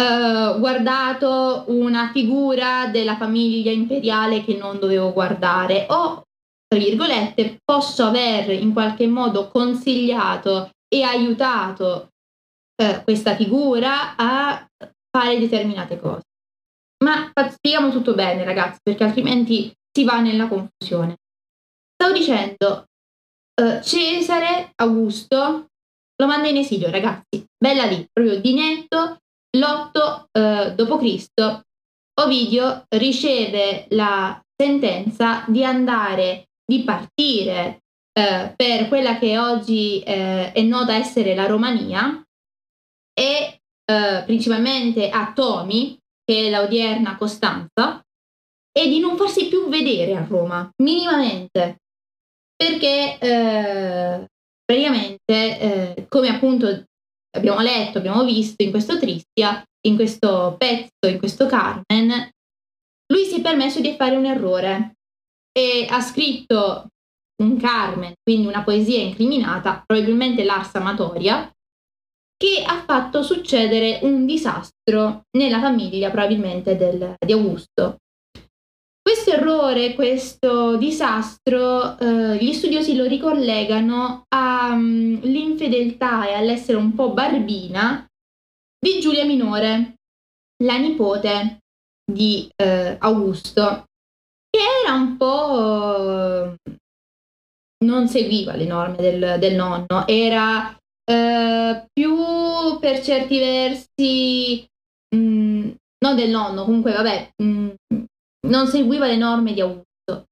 Speaker 1: uh, guardato una figura della famiglia imperiale che non dovevo guardare. O, tra virgolette, posso aver in qualche modo consigliato e aiutato uh, questa figura a fare determinate cose. Ma spieghiamo tutto bene, ragazzi, perché altrimenti si va nella confusione. Stavo dicendo, uh, Cesare Augusto lo manda in esilio, ragazzi, bella lì, proprio di netto, l'8 uh, d.C. Ovidio riceve la sentenza di andare, di partire uh, per quella che oggi uh, è nota essere la Romania e principalmente a Tomi, che è la Costanza, e di non farsi più vedere a Roma, minimamente, perché eh, praticamente, eh, come appunto abbiamo letto, abbiamo visto in questo Tristia, in questo pezzo, in questo Carmen, lui si è permesso di fare un errore. e ha scritto un Carmen, quindi una poesia incriminata, probabilmente l'Ars Amatoria, che ha fatto succedere un disastro nella famiglia probabilmente del, di Augusto. Questo errore, questo disastro, eh, gli studiosi lo ricollegano all'infedeltà um, e all'essere un po' barbina di Giulia Minore, la nipote di eh, Augusto, che era un po' non seguiva le norme del, del nonno, era eh, più per certi versi, mh, mm, non del nonno, comunque vabbè, mh, mm, non seguiva le norme di Augusto.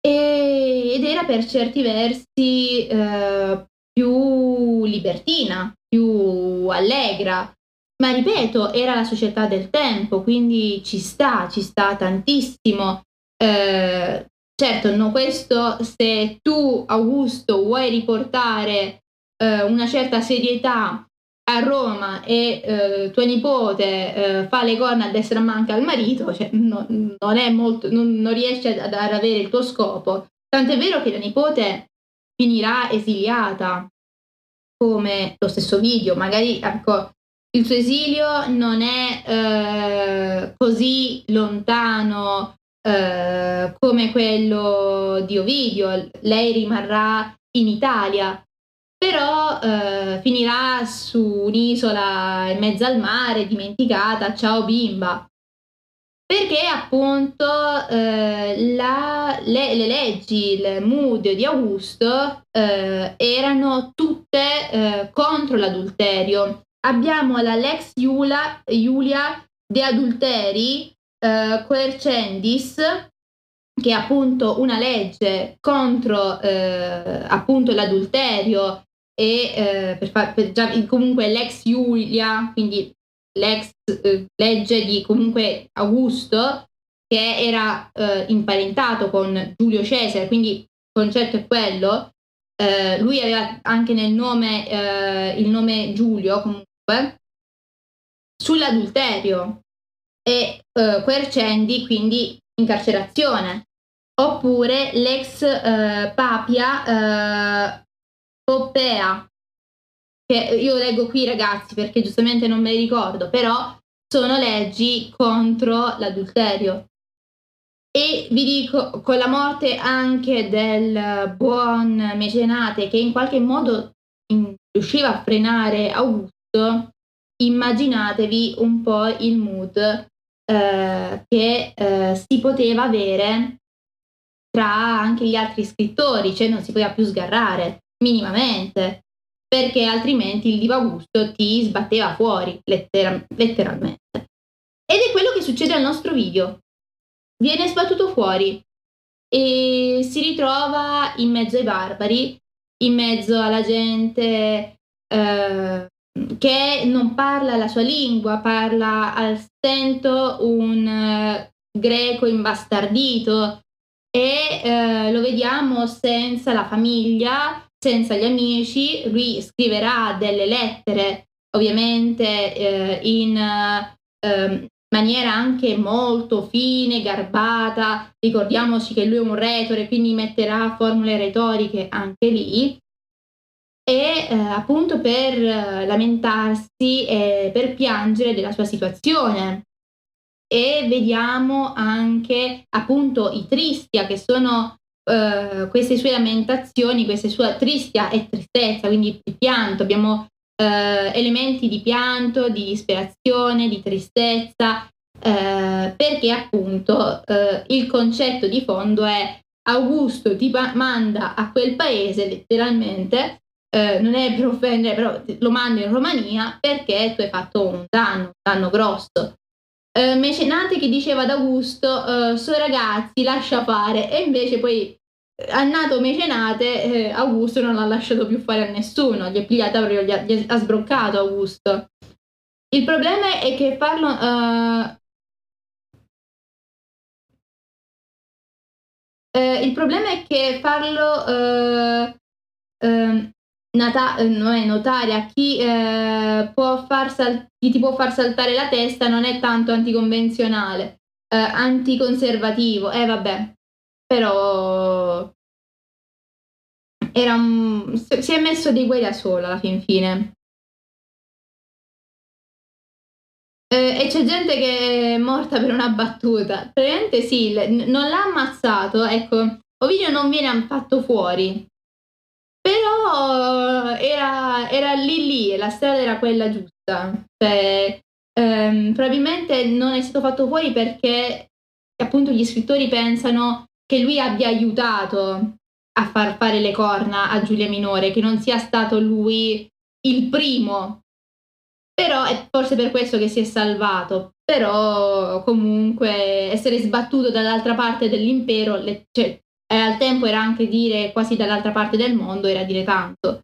Speaker 1: E, ed era per certi versi eh, più libertina, più allegra. Ma ripeto, era la società del tempo, quindi ci sta, ci sta tantissimo. Eh, Certo, no, questo se tu, Augusto, vuoi riportare eh, una certa serietà a Roma e eh, tua nipote eh, fa le corna a destra manca al marito, cioè, no, non, è molto, non, non riesce ad, ad, avere il tuo scopo. Tant'è vero che la nipote finirà esiliata, come lo stesso video, magari ecco, il suo esilio non è eh, così lontano eh, come quello di Ovidio, lei rimarrà in Italia, però eh, finirà su un'isola in mezzo al mare, dimenticata, ciao bimba. Perché appunto eh, la, le, le, leggi, il mood di Augusto eh, erano tutte eh, contro l'adulterio. Abbiamo la Lex Iulia, Iulia de Adulteri eh, coercendis, che è appunto una legge contro eh, appunto l'adulterio e eh, per far, per già, comunque l'ex Iulia, quindi l'ex eh, legge di comunque Augusto, che era eh, imparentato con Giulio Cesare, quindi il concetto è quello. Eh, lui aveva anche nel nome eh, il nome Giulio comunque sull'adulterio e eh, coercendi, quindi incarcerazione. Oppure l'ex papia Poppea, che io leggo qui ragazzi perché giustamente non me li ricordo, però sono leggi contro l'adulterio. E vi dico, con la morte anche del buon mecenate che in qualche modo in, riusciva a frenare Augusto, immaginatevi un po' il mood eh, che eh, si poteva avere tra anche gli altri scrittori, cioè non si poteva più sgarrare minimamente, perché altrimenti il diva gusto ti sbatteva fuori, lettera- letteralmente. Ed è quello che succede al nostro video. Viene sbattuto fuori e si ritrova in mezzo ai barbari, in mezzo alla gente eh, che non parla la sua lingua, parla al stento un uh, greco imbastardito e uh, lo vediamo senza la famiglia, senza gli amici, lui scriverà delle lettere ovviamente uh, in ehm, maniera anche molto fine, garbata, ricordiamoci che lui è un retore, quindi metterà formule retoriche anche lì e eh, appunto per eh, lamentarsi e per piangere della sua situazione. E vediamo anche appunto i Tristia che sono eh, queste sue lamentazioni, queste sue Tristia e tristezza, quindi pianto, abbiamo eh, elementi di pianto, di disperazione, di tristezza, eh, perché appunto il concetto di fondo è Augusto ti manda a quel paese letteralmente eh, non è per offendere, però lo mando in Romania perché tu hai fatto un danno, un danno grosso. Eh, Mecenate che diceva ad Augusto, eh, so ragazzi, lascia fare, e invece poi ha eh, nato Mecenate, eh, Augusto non l'ha lasciato più fare a nessuno, gli è pigliata proprio, gli ha, gli ha sbroccato Augusto. Il problema è che farlo... Uh, eh, il problema è che farlo uh, nata- eh, non è notaria, chi, eh, può far sal- chi ti può far saltare la testa non è tanto anticonvenzionale, eh, anticonservativo, eh vabbè. però era un... si è messo dei guai da solo alla fin fine. Eh, e c'è gente che è morta per una battuta. Praticamente sì, non l'ha ammazzato, ecco, Ovidio non viene fatto fuori. Però era, era lì lì, la strada era quella giusta. Cioè, ehm, probabilmente non è stato fatto fuori perché appunto gli scrittori pensano che lui abbia aiutato a far fare le corna a Giulia Minore, che non sia stato lui il primo. Però è forse per questo che si è salvato. Però comunque essere sbattuto dall'altra parte dell'impero, le, cioè, al tempo era anche dire quasi dall'altra parte del mondo, era dire tanto.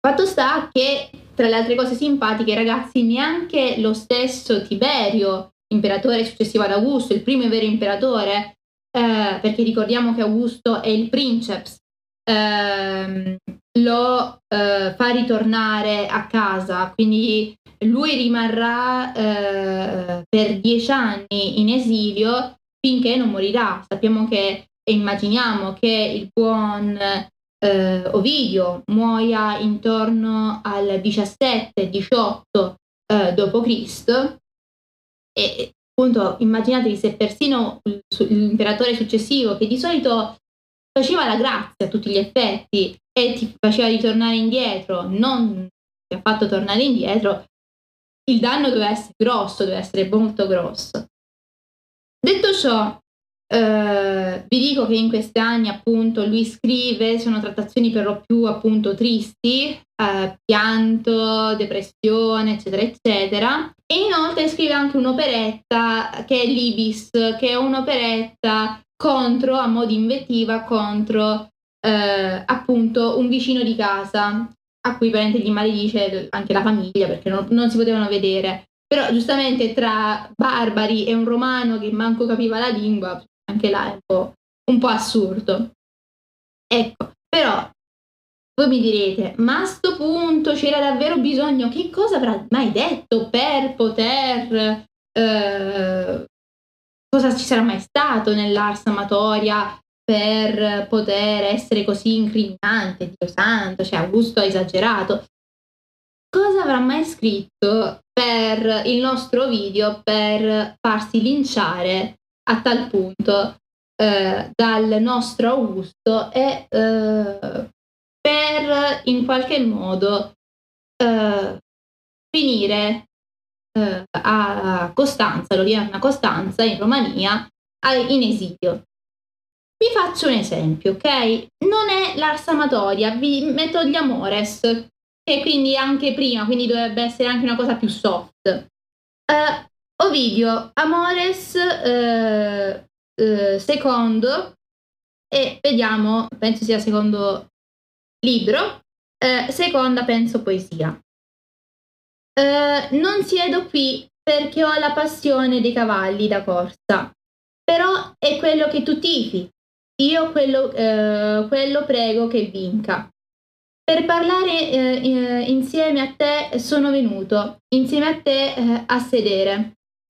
Speaker 1: Fatto sta che, tra le altre cose simpatiche, ragazzi, neanche lo stesso Tiberio, imperatore successivo ad Augusto, il primo vero imperatore, eh, perché ricordiamo che Augusto è il princeps, ehm, lo eh, fa ritornare a casa, quindi lui rimarrà eh, per dieci anni in esilio finché non morirà. Sappiamo che e immaginiamo che il buon eh, Ovidio muoia intorno al 17-18 eh, d.C. e appunto immaginatevi se persino l'imperatore successivo, che di solito faceva la grazia a tutti gli effetti e ti faceva ritornare indietro, non ti ha fatto tornare indietro, il danno doveva essere grosso, doveva essere molto grosso. Detto ciò, eh, vi dico che in questi anni appunto lui scrive, sono trattazioni per lo più appunto tristi, eh, pianto, depressione, eccetera, eccetera. E inoltre scrive anche un'operetta che è Libis, che è un'operetta contro, a mo' di invettiva, contro eh, appunto un vicino di casa a cui parente gli maledice anche la famiglia perché non, non si potevano vedere. Però giustamente tra barbari e un romano che manco capiva la lingua, anche là è un po', un po assurdo. Ecco, però voi mi direte, ma a sto punto c'era davvero bisogno? Che cosa avrà mai detto per poter... Eh, cosa ci sarà mai stato nell'ars amatoria per poter essere così incriminante, Dio santo, cioè Augusto ha esagerato. Cosa avrà mai scritto per il nostro video per farsi linciare a tal punto eh, dal nostro Augusto e eh, per in qualche modo eh, finire eh, a Costanza, l'odierna Costanza in Romania, in esilio. Vi faccio un esempio, ok? Non è l'Ars Amatoria, vi metto gli Amores, che quindi anche prima, quindi dovrebbe essere anche una cosa più soft. Uh, Ovidio, Amores, eh, eh, secondo, e vediamo, penso sia secondo libro, eh, seconda penso poesia. Eh, non siedo qui perché ho la passione dei cavalli da corsa, però è quello che tu tifi, io quello, eh, quello prego che vinca. Per parlare eh, insieme a te sono venuto, insieme a te a sedere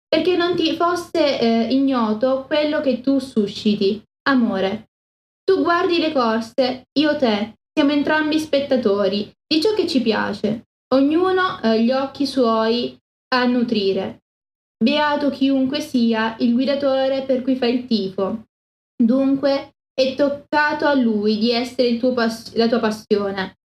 Speaker 1: perché non ti fosse eh, ignoto quello che tu susciti, amore. Tu guardi le corse, io te, siamo entrambi spettatori di ciò che ci piace, ognuno eh, gli occhi suoi a nutrire. Beato chiunque sia il guidatore per cui fa il tifo. Dunque è toccato a lui di essere pass- la tua passione.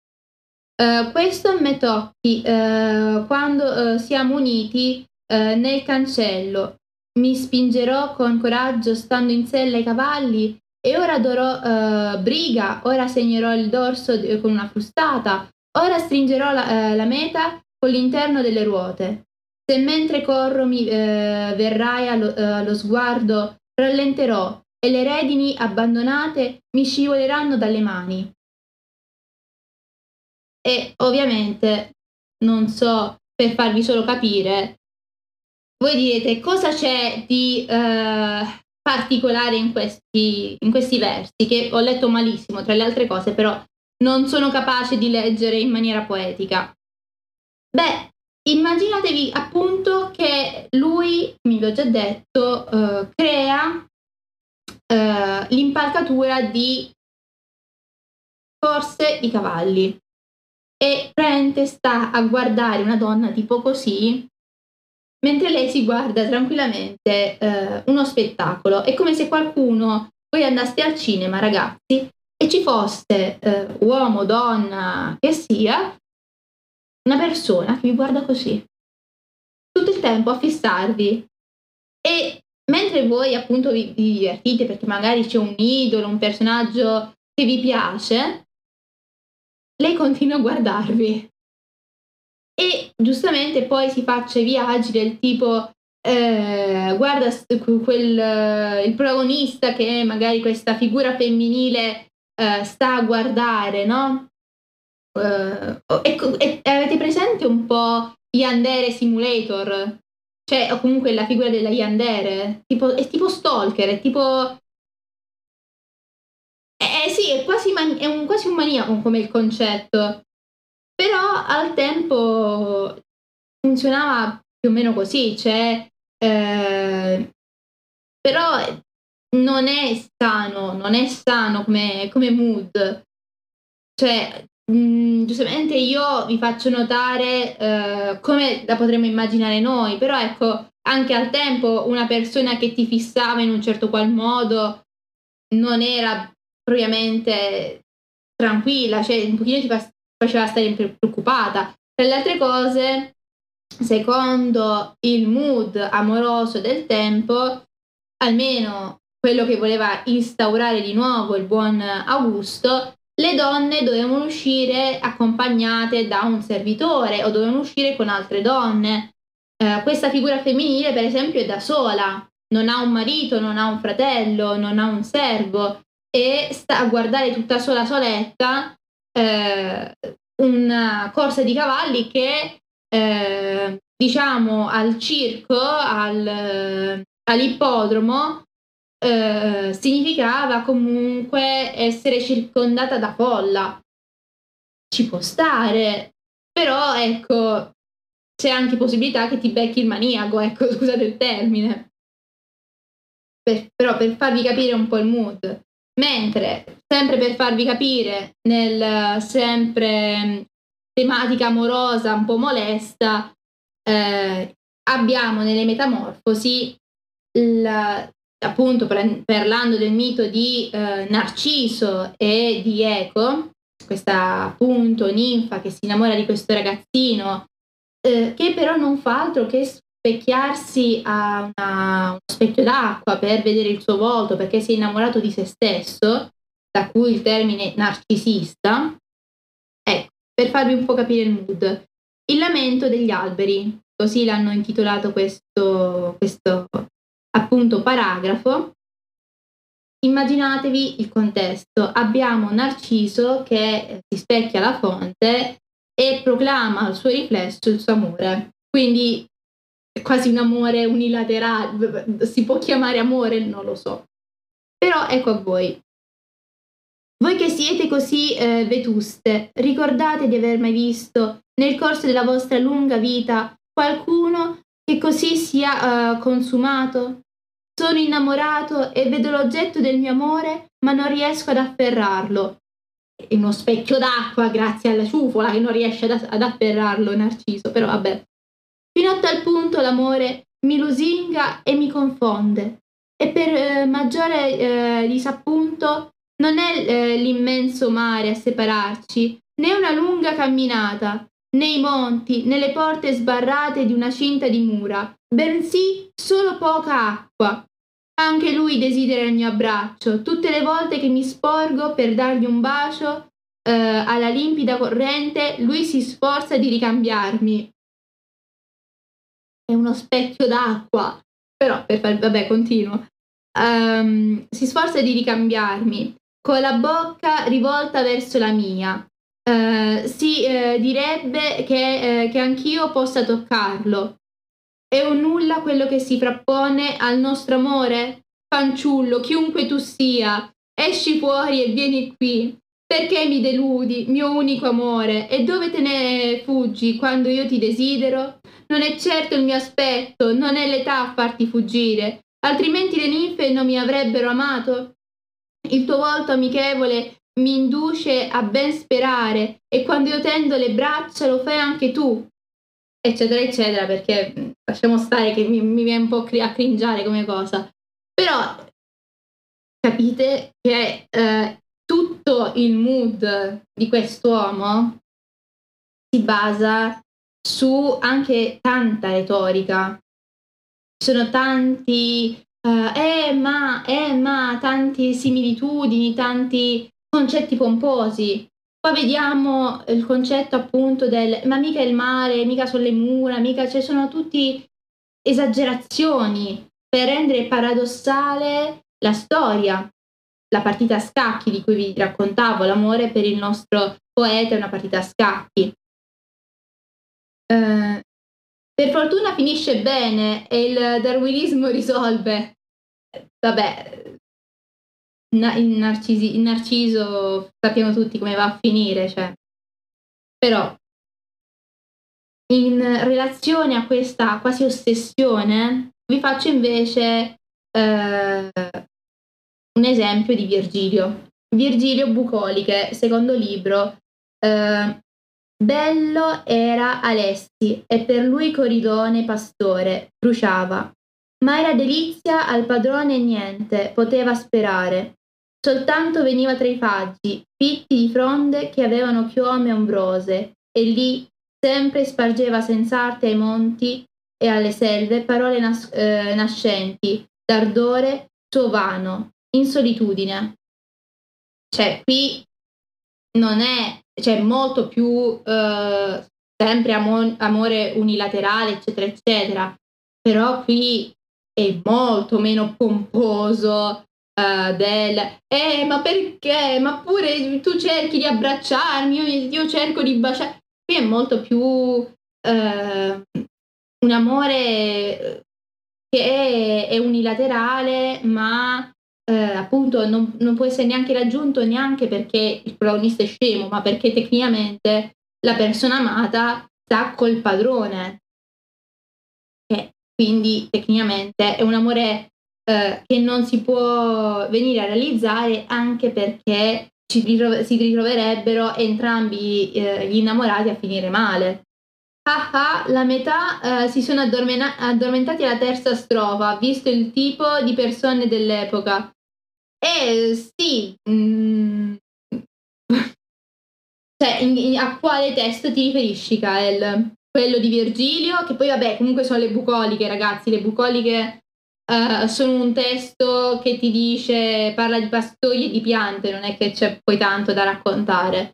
Speaker 1: Uh, questo me tocchi uh, quando uh, siamo uniti eh, nel cancello. Mi spingerò con coraggio stando in sella ai cavalli e ora darò eh, briga, ora segnerò il dorso con una frustata, ora stringerò la, eh, la meta con l'interno delle ruote. Se mentre corro mi eh, verrai allo, eh, allo sguardo, rallenterò e le redini abbandonate mi scivoleranno dalle mani. E ovviamente non so per farvi solo capire voi direte cosa c'è di eh, particolare in questi, in questi versi, che ho letto malissimo tra le altre cose, però non sono capace di leggere in maniera poetica. Beh, immaginatevi appunto che lui, come vi ho già detto, eh, crea eh, l'impalcatura di corse di cavalli e praticamente sta a guardare una donna tipo così mentre lei si guarda tranquillamente eh, uno spettacolo. È come se qualcuno, voi andaste al cinema ragazzi e ci fosse eh, uomo, donna, che sia, una persona che vi guarda così tutto il tempo a fissarvi e mentre voi appunto vi, vi divertite perché magari c'è un idolo, un personaggio che vi piace, lei continua a guardarvi. E giustamente poi si faccia i viaggi del tipo eh, guarda quel, il protagonista che magari questa figura femminile eh, sta a guardare, no? Eh, e, e, avete presente un po' Yandere Simulator? Cioè, o comunque la figura della Yandere? Tipo, è tipo stalker, è tipo eh, eh, sì, è quasi, man- è un, quasi un maniaco come il concetto, però al tempo funzionava più o meno così, cioè, eh, però non è sano, non è sano come, come mood. Cioè, mh, mm, giustamente io vi faccio notare eh, come la potremmo immaginare noi, però ecco, anche al tempo una persona che ti fissava in un certo qual modo non era propriamente tranquilla, cioè un pochino ti faceva stare preoccupata. Tra le altre cose, secondo il mood amoroso del tempo, almeno quello che voleva instaurare di nuovo il buon Augusto, le donne dovevano uscire accompagnate da un servitore o dovevano uscire con altre donne. Eh, questa figura femminile, per esempio, è da sola, non ha un marito, non ha un fratello, non ha un servo e sta a guardare tutta sola soletta eh, una corsa di cavalli che eh, diciamo al circo, al, all'ippodromo, eh, significava comunque essere circondata da folla. Ci può stare, però ecco, c'è anche possibilità che ti becchi il maniaco, ecco, scusate il termine. Per, però per farvi capire un po' il mood. Mentre, sempre per farvi capire, nel sempre tematica amorosa un po' molesta, eh, abbiamo nelle metamorfosi, il, appunto parlando del mito di eh, Narciso e di Eco, questa appunto ninfa che si innamora di questo ragazzino, eh, che però non fa altro che specchiarsi a una, uno specchio d'acqua per vedere il suo volto perché si è innamorato di se stesso, da cui il termine narcisista, ecco, per farvi un po' capire il mood. Il lamento degli alberi, così l'hanno intitolato questo, questo appunto paragrafo. Immaginatevi il contesto. Abbiamo Narciso che si specchia alla fonte e proclama al suo riflesso il suo amore. Quindi quasi un amore unilaterale, si può chiamare amore, non lo so. Però ecco a voi. Voi che siete così eh, vetuste, ricordate di aver mai visto nel corso della vostra lunga vita qualcuno che così sia uh, consumato? Sono innamorato e vedo l'oggetto del mio amore, ma non riesco ad afferrarlo. È uno specchio d'acqua grazie alla ciufola che non riesce ad, ad afferrarlo Narciso, però vabbè fino a tal punto l'amore mi lusinga e mi confonde. E per eh, maggiore eh, disappunto non è eh, l'immenso mare a separarci, né una lunga camminata, né i monti, né le porte sbarrate di una cinta di mura, bensì solo poca acqua. Anche lui desidera il mio abbraccio, tutte le volte che mi sporgo per dargli un bacio eh, alla limpida corrente, lui si sforza di ricambiarmi, è uno specchio d'acqua, però per far, vabbè, continuo. Um, si sforza di ricambiarmi con la bocca rivolta verso la mia. Uh, si uh, direbbe che, uh, che anch'io possa toccarlo. È un nulla quello che si frappone al nostro amore? Fanciullo, chiunque tu sia, esci fuori e vieni qui. Perché mi deludi, mio unico amore? E dove te ne fuggi quando io ti desidero? Non è certo il mio aspetto, non è l'età a farti fuggire. altrimenti le ninfe non mi avrebbero amato. Il tuo volto amichevole mi induce a ben sperare e quando io tendo le braccia lo fai anche tu, eccetera, eccetera, perché lasciamo stare che mi, mi viene un po' a cringiare come cosa. Però capite che eh, tutto il mood di quest'uomo si basa su anche tanta retorica. Ci sono tanti uh, eh ma, eh ma, tante similitudini, tanti concetti pomposi. Poi vediamo il concetto appunto del ma mica il mare, mica sono le mura, mica cioè sono tutti esagerazioni per rendere paradossale la storia. La partita a scacchi di cui vi raccontavo, l'amore per il nostro poeta è una partita a scacchi. Eh, per fortuna finisce bene e il darwinismo risolve. Vabbè, in, Narcisi, in Narciso sappiamo tutti come va a finire, cioè. Però in relazione a questa quasi ossessione vi faccio invece eh, un esempio di Virgilio. Virgilio Bucoliche, secondo libro, eh, Bello era Alessi e per lui Coridone pastore, bruciava. Ma era delizia al padrone niente, poteva sperare. Soltanto veniva tra i faggi, fitti di fronde che avevano chiome ombrose, e lì sempre spargeva senz'arte ai monti e alle selve parole nas- eh, nascenti, d'ardore suo vano, in solitudine. Cioè, qui non è, cioè molto più eh, sempre amo- amore unilaterale, eccetera, eccetera, però qui è molto meno pomposo uh, del eh ma perché? Ma pure tu cerchi di abbracciarmi io, io cerco di baciare qui è molto più uh, un amore che è, è unilaterale ma eh, appunto non, non, può essere neanche raggiunto neanche perché il protagonista è scemo, ma perché tecnicamente la persona amata sta col padrone. E quindi tecnicamente è un amore eh, che non si può venire a realizzare anche perché ritrov- si ritroverebbero entrambi eh, gli innamorati a finire male. Ah ah, la metà eh, si sono addormena- addormentati alla terza strofa, visto il tipo di persone dell'epoca. E sì, mm, cioè, in, in, a quale testo ti riferisci, Kael? Quello di Virgilio, che poi vabbè, comunque sono le bucoliche, ragazzi, le bucoliche uh, sono un testo che ti dice, parla di pastoi e di piante, non è che c'è poi tanto da raccontare.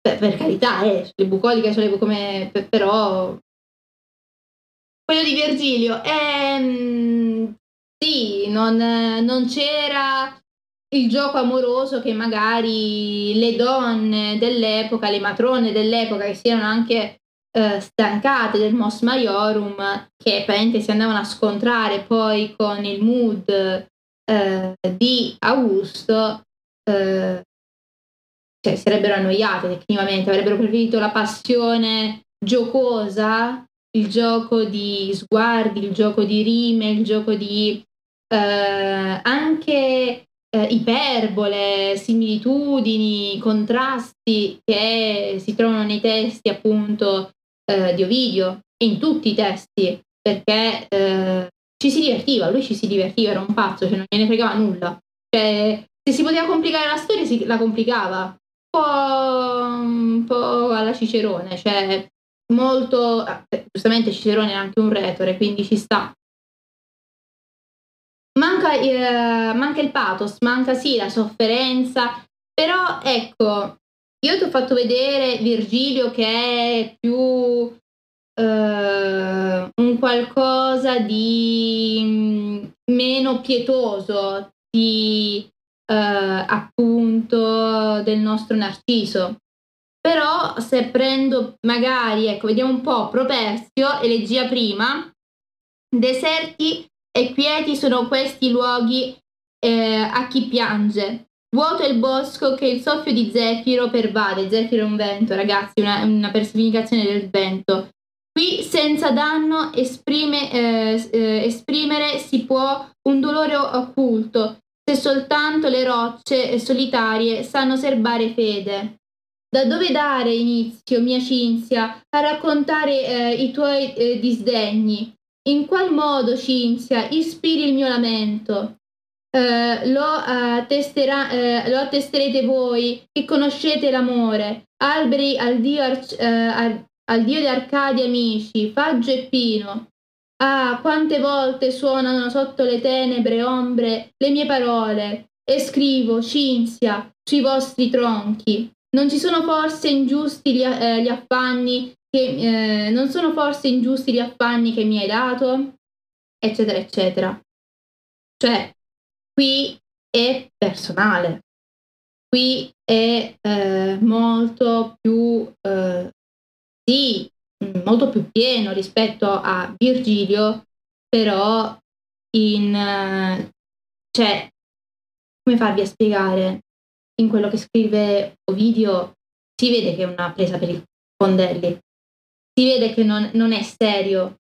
Speaker 1: Per, per carità, eh, le bucoliche sono le come, però... Quello di Virgilio, ehm, sì, non, non c'era il gioco amoroso che magari le donne dell'epoca, le matrone dell'epoca che si erano anche eh, stancate del Mos Maiorum, che apparentemente si andavano a scontrare poi con il mood eh, di Augusto, eh, cioè sarebbero annoiate tecnicamente, avrebbero preferito la passione giocosa, il gioco di sguardi, il gioco di rime, il gioco di eh, anche eh, iperbole, similitudini, contrasti che si trovano nei testi appunto eh, di Ovidio e in tutti i testi, perché eh, ci si divertiva, lui ci si divertiva, era un pazzo, cioè non gliene fregava nulla. Cioè, se si poteva complicare la storia, si, la complicava. Po', un po' alla Cicerone, cioè molto... Eh, giustamente Cicerone è anche un retore, quindi ci sta. Manca, eh, manca il pathos, manca sì la sofferenza, però ecco, io ti ho fatto vedere Virgilio che è più eh, un qualcosa di mm, meno pietoso di eh, appunto del nostro Narciso. Però se prendo magari, ecco, vediamo un po' Properzio, elegia prima, deserti e quieti sono questi luoghi eh, a chi piange. Vuoto è il bosco che il soffio di Zefiro pervade. Zefiro è un vento, ragazzi, una, una personificazione del vento. Qui senza danno esprime, eh, eh, esprimere si può un dolore occulto, se soltanto le rocce solitarie sanno serbare fede. Da dove dare inizio, mia Cinzia, a raccontare eh, i tuoi eh, disdegni? In qual modo, Cinzia, ispiri il mio lamento? Eh, lo, attestera, eh, lo, attesterete voi che conoscete l'amore. Alberi al dio, eh, al, al dio di Arcadia amici, Faggio e Pino. Ah, quante volte suonano sotto le tenebre ombre le mie parole e scrivo, Cinzia, sui vostri tronchi. Non ci sono forse ingiusti gli, eh, gli affanni che eh, non sono forse ingiusti gli affanni che mi hai dato? Eccetera, eccetera. Cioè, qui è personale, qui è eh, molto più, eh, sì, molto più pieno rispetto a Virgilio, però in, eh, cioè, come farvi a spiegare? in quello che scrive Ovidio si vede che è una presa per i fondelli, si vede che non, non è serio.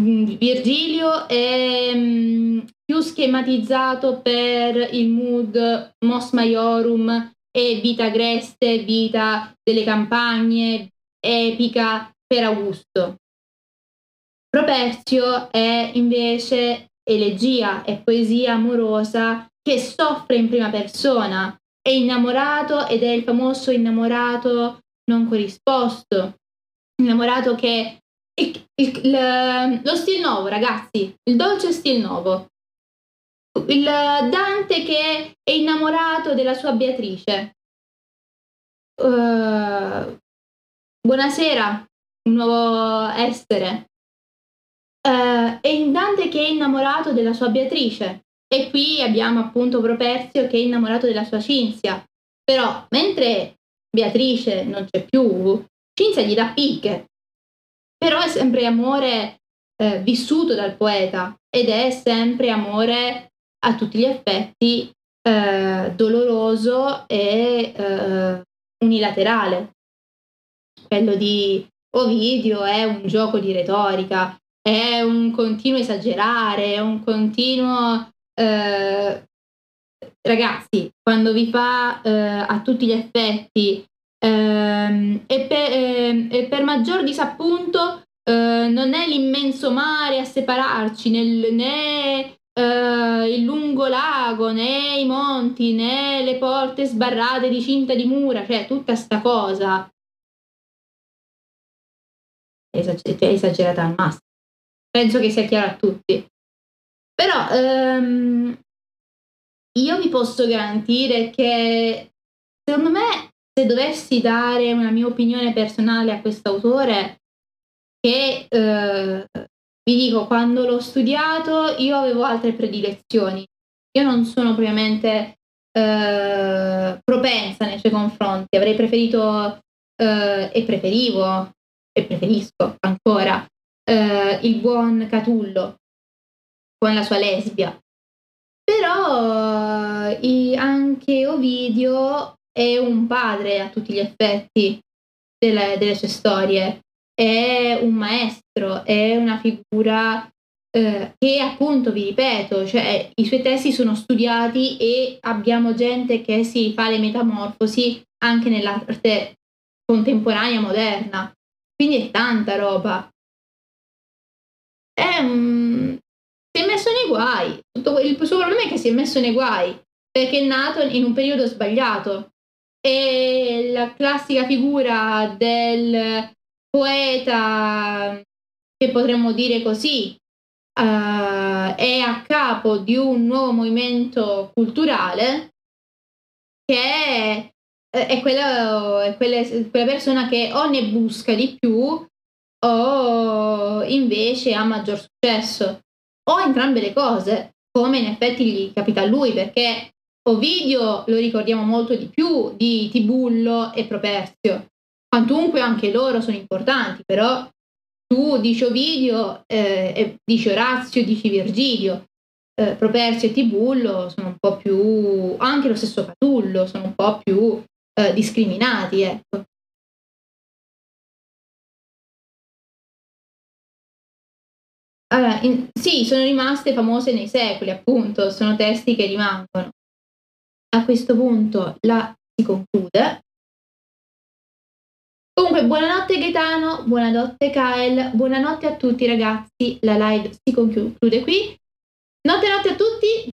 Speaker 1: Mm, Virgilio è um, più schematizzato per il mood Mos Maiorum e vita agreste, vita delle campagne, epica per Augusto. Properzio è invece elegia e poesia amorosa che soffre in prima persona, è innamorato ed è il famoso innamorato non corrisposto, innamorato che... Il, il, il, lo stil nuovo, ragazzi, il dolce stil nuovo. Il Dante che è innamorato della sua Beatrice. Uh, buonasera, un nuovo essere. Uh, e Dante che è innamorato della sua Beatrice. E qui abbiamo appunto Properzio che è innamorato della sua Cinzia. Però mentre Beatrice non c'è più, Cinzia gli dà picche. Però è sempre amore eh, vissuto dal poeta ed è sempre amore a tutti gli effetti eh, doloroso e eh, unilaterale. Quello di Ovidio è un gioco di retorica, è un continuo esagerare, è un continuo eh, ragazzi, quando vi fa eh, a tutti gli effetti ehm, e, per, eh, e, per, maggior disappunto eh, non è l'immenso mare a separarci, nel, né eh, il lungo lago, né i monti, né le porte sbarrate di cinta di mura, cioè tutta sta cosa è esagerata al massimo. Penso che sia chiaro a tutti. Però ehm, io vi posso garantire che secondo me se dovessi dare una mia opinione personale a questo autore, che eh, vi dico, quando l'ho studiato io avevo altre predilezioni. Io non sono propriamente eh, propensa nei suoi confronti, avrei preferito eh, e preferivo e preferisco ancora eh, il buon Catullo con la sua lesbia. Però i, anche Ovidio è un padre a tutti gli effetti delle, delle sue storie, è un maestro, è una figura eh, che appunto, vi ripeto, cioè, i suoi testi sono studiati e abbiamo gente che si fa le metamorfosi anche nell'arte contemporanea moderna. Quindi è tanta roba. È un, si è messo nei guai. Tutto, il suo problema è che si è messo nei guai perché è nato in un periodo sbagliato. E la classica figura del poeta, che potremmo dire così, uh, è a capo di un nuovo movimento culturale che è, quella, è quella, quella persona che o ne busca di più o invece ha maggior successo o entrambe le cose, come in effetti gli capita a lui, perché Ovidio lo ricordiamo molto di più di Tibullo e Properzio. Quantunque anche loro sono importanti, però tu dici Ovidio, eh, dici Orazio, dici Virgilio. Eh, Properzio e Tibullo sono un po' più, anche lo stesso Catullo, sono un po' più eh, discriminati, ecco. allora, in, sì, sono rimaste famose nei secoli, appunto, sono testi che rimangono. A questo punto la si conclude. Comunque, buonanotte Gaetano, buonanotte Kyle, buonanotte a tutti ragazzi, la live si conclude qui. Notte notte a tutti,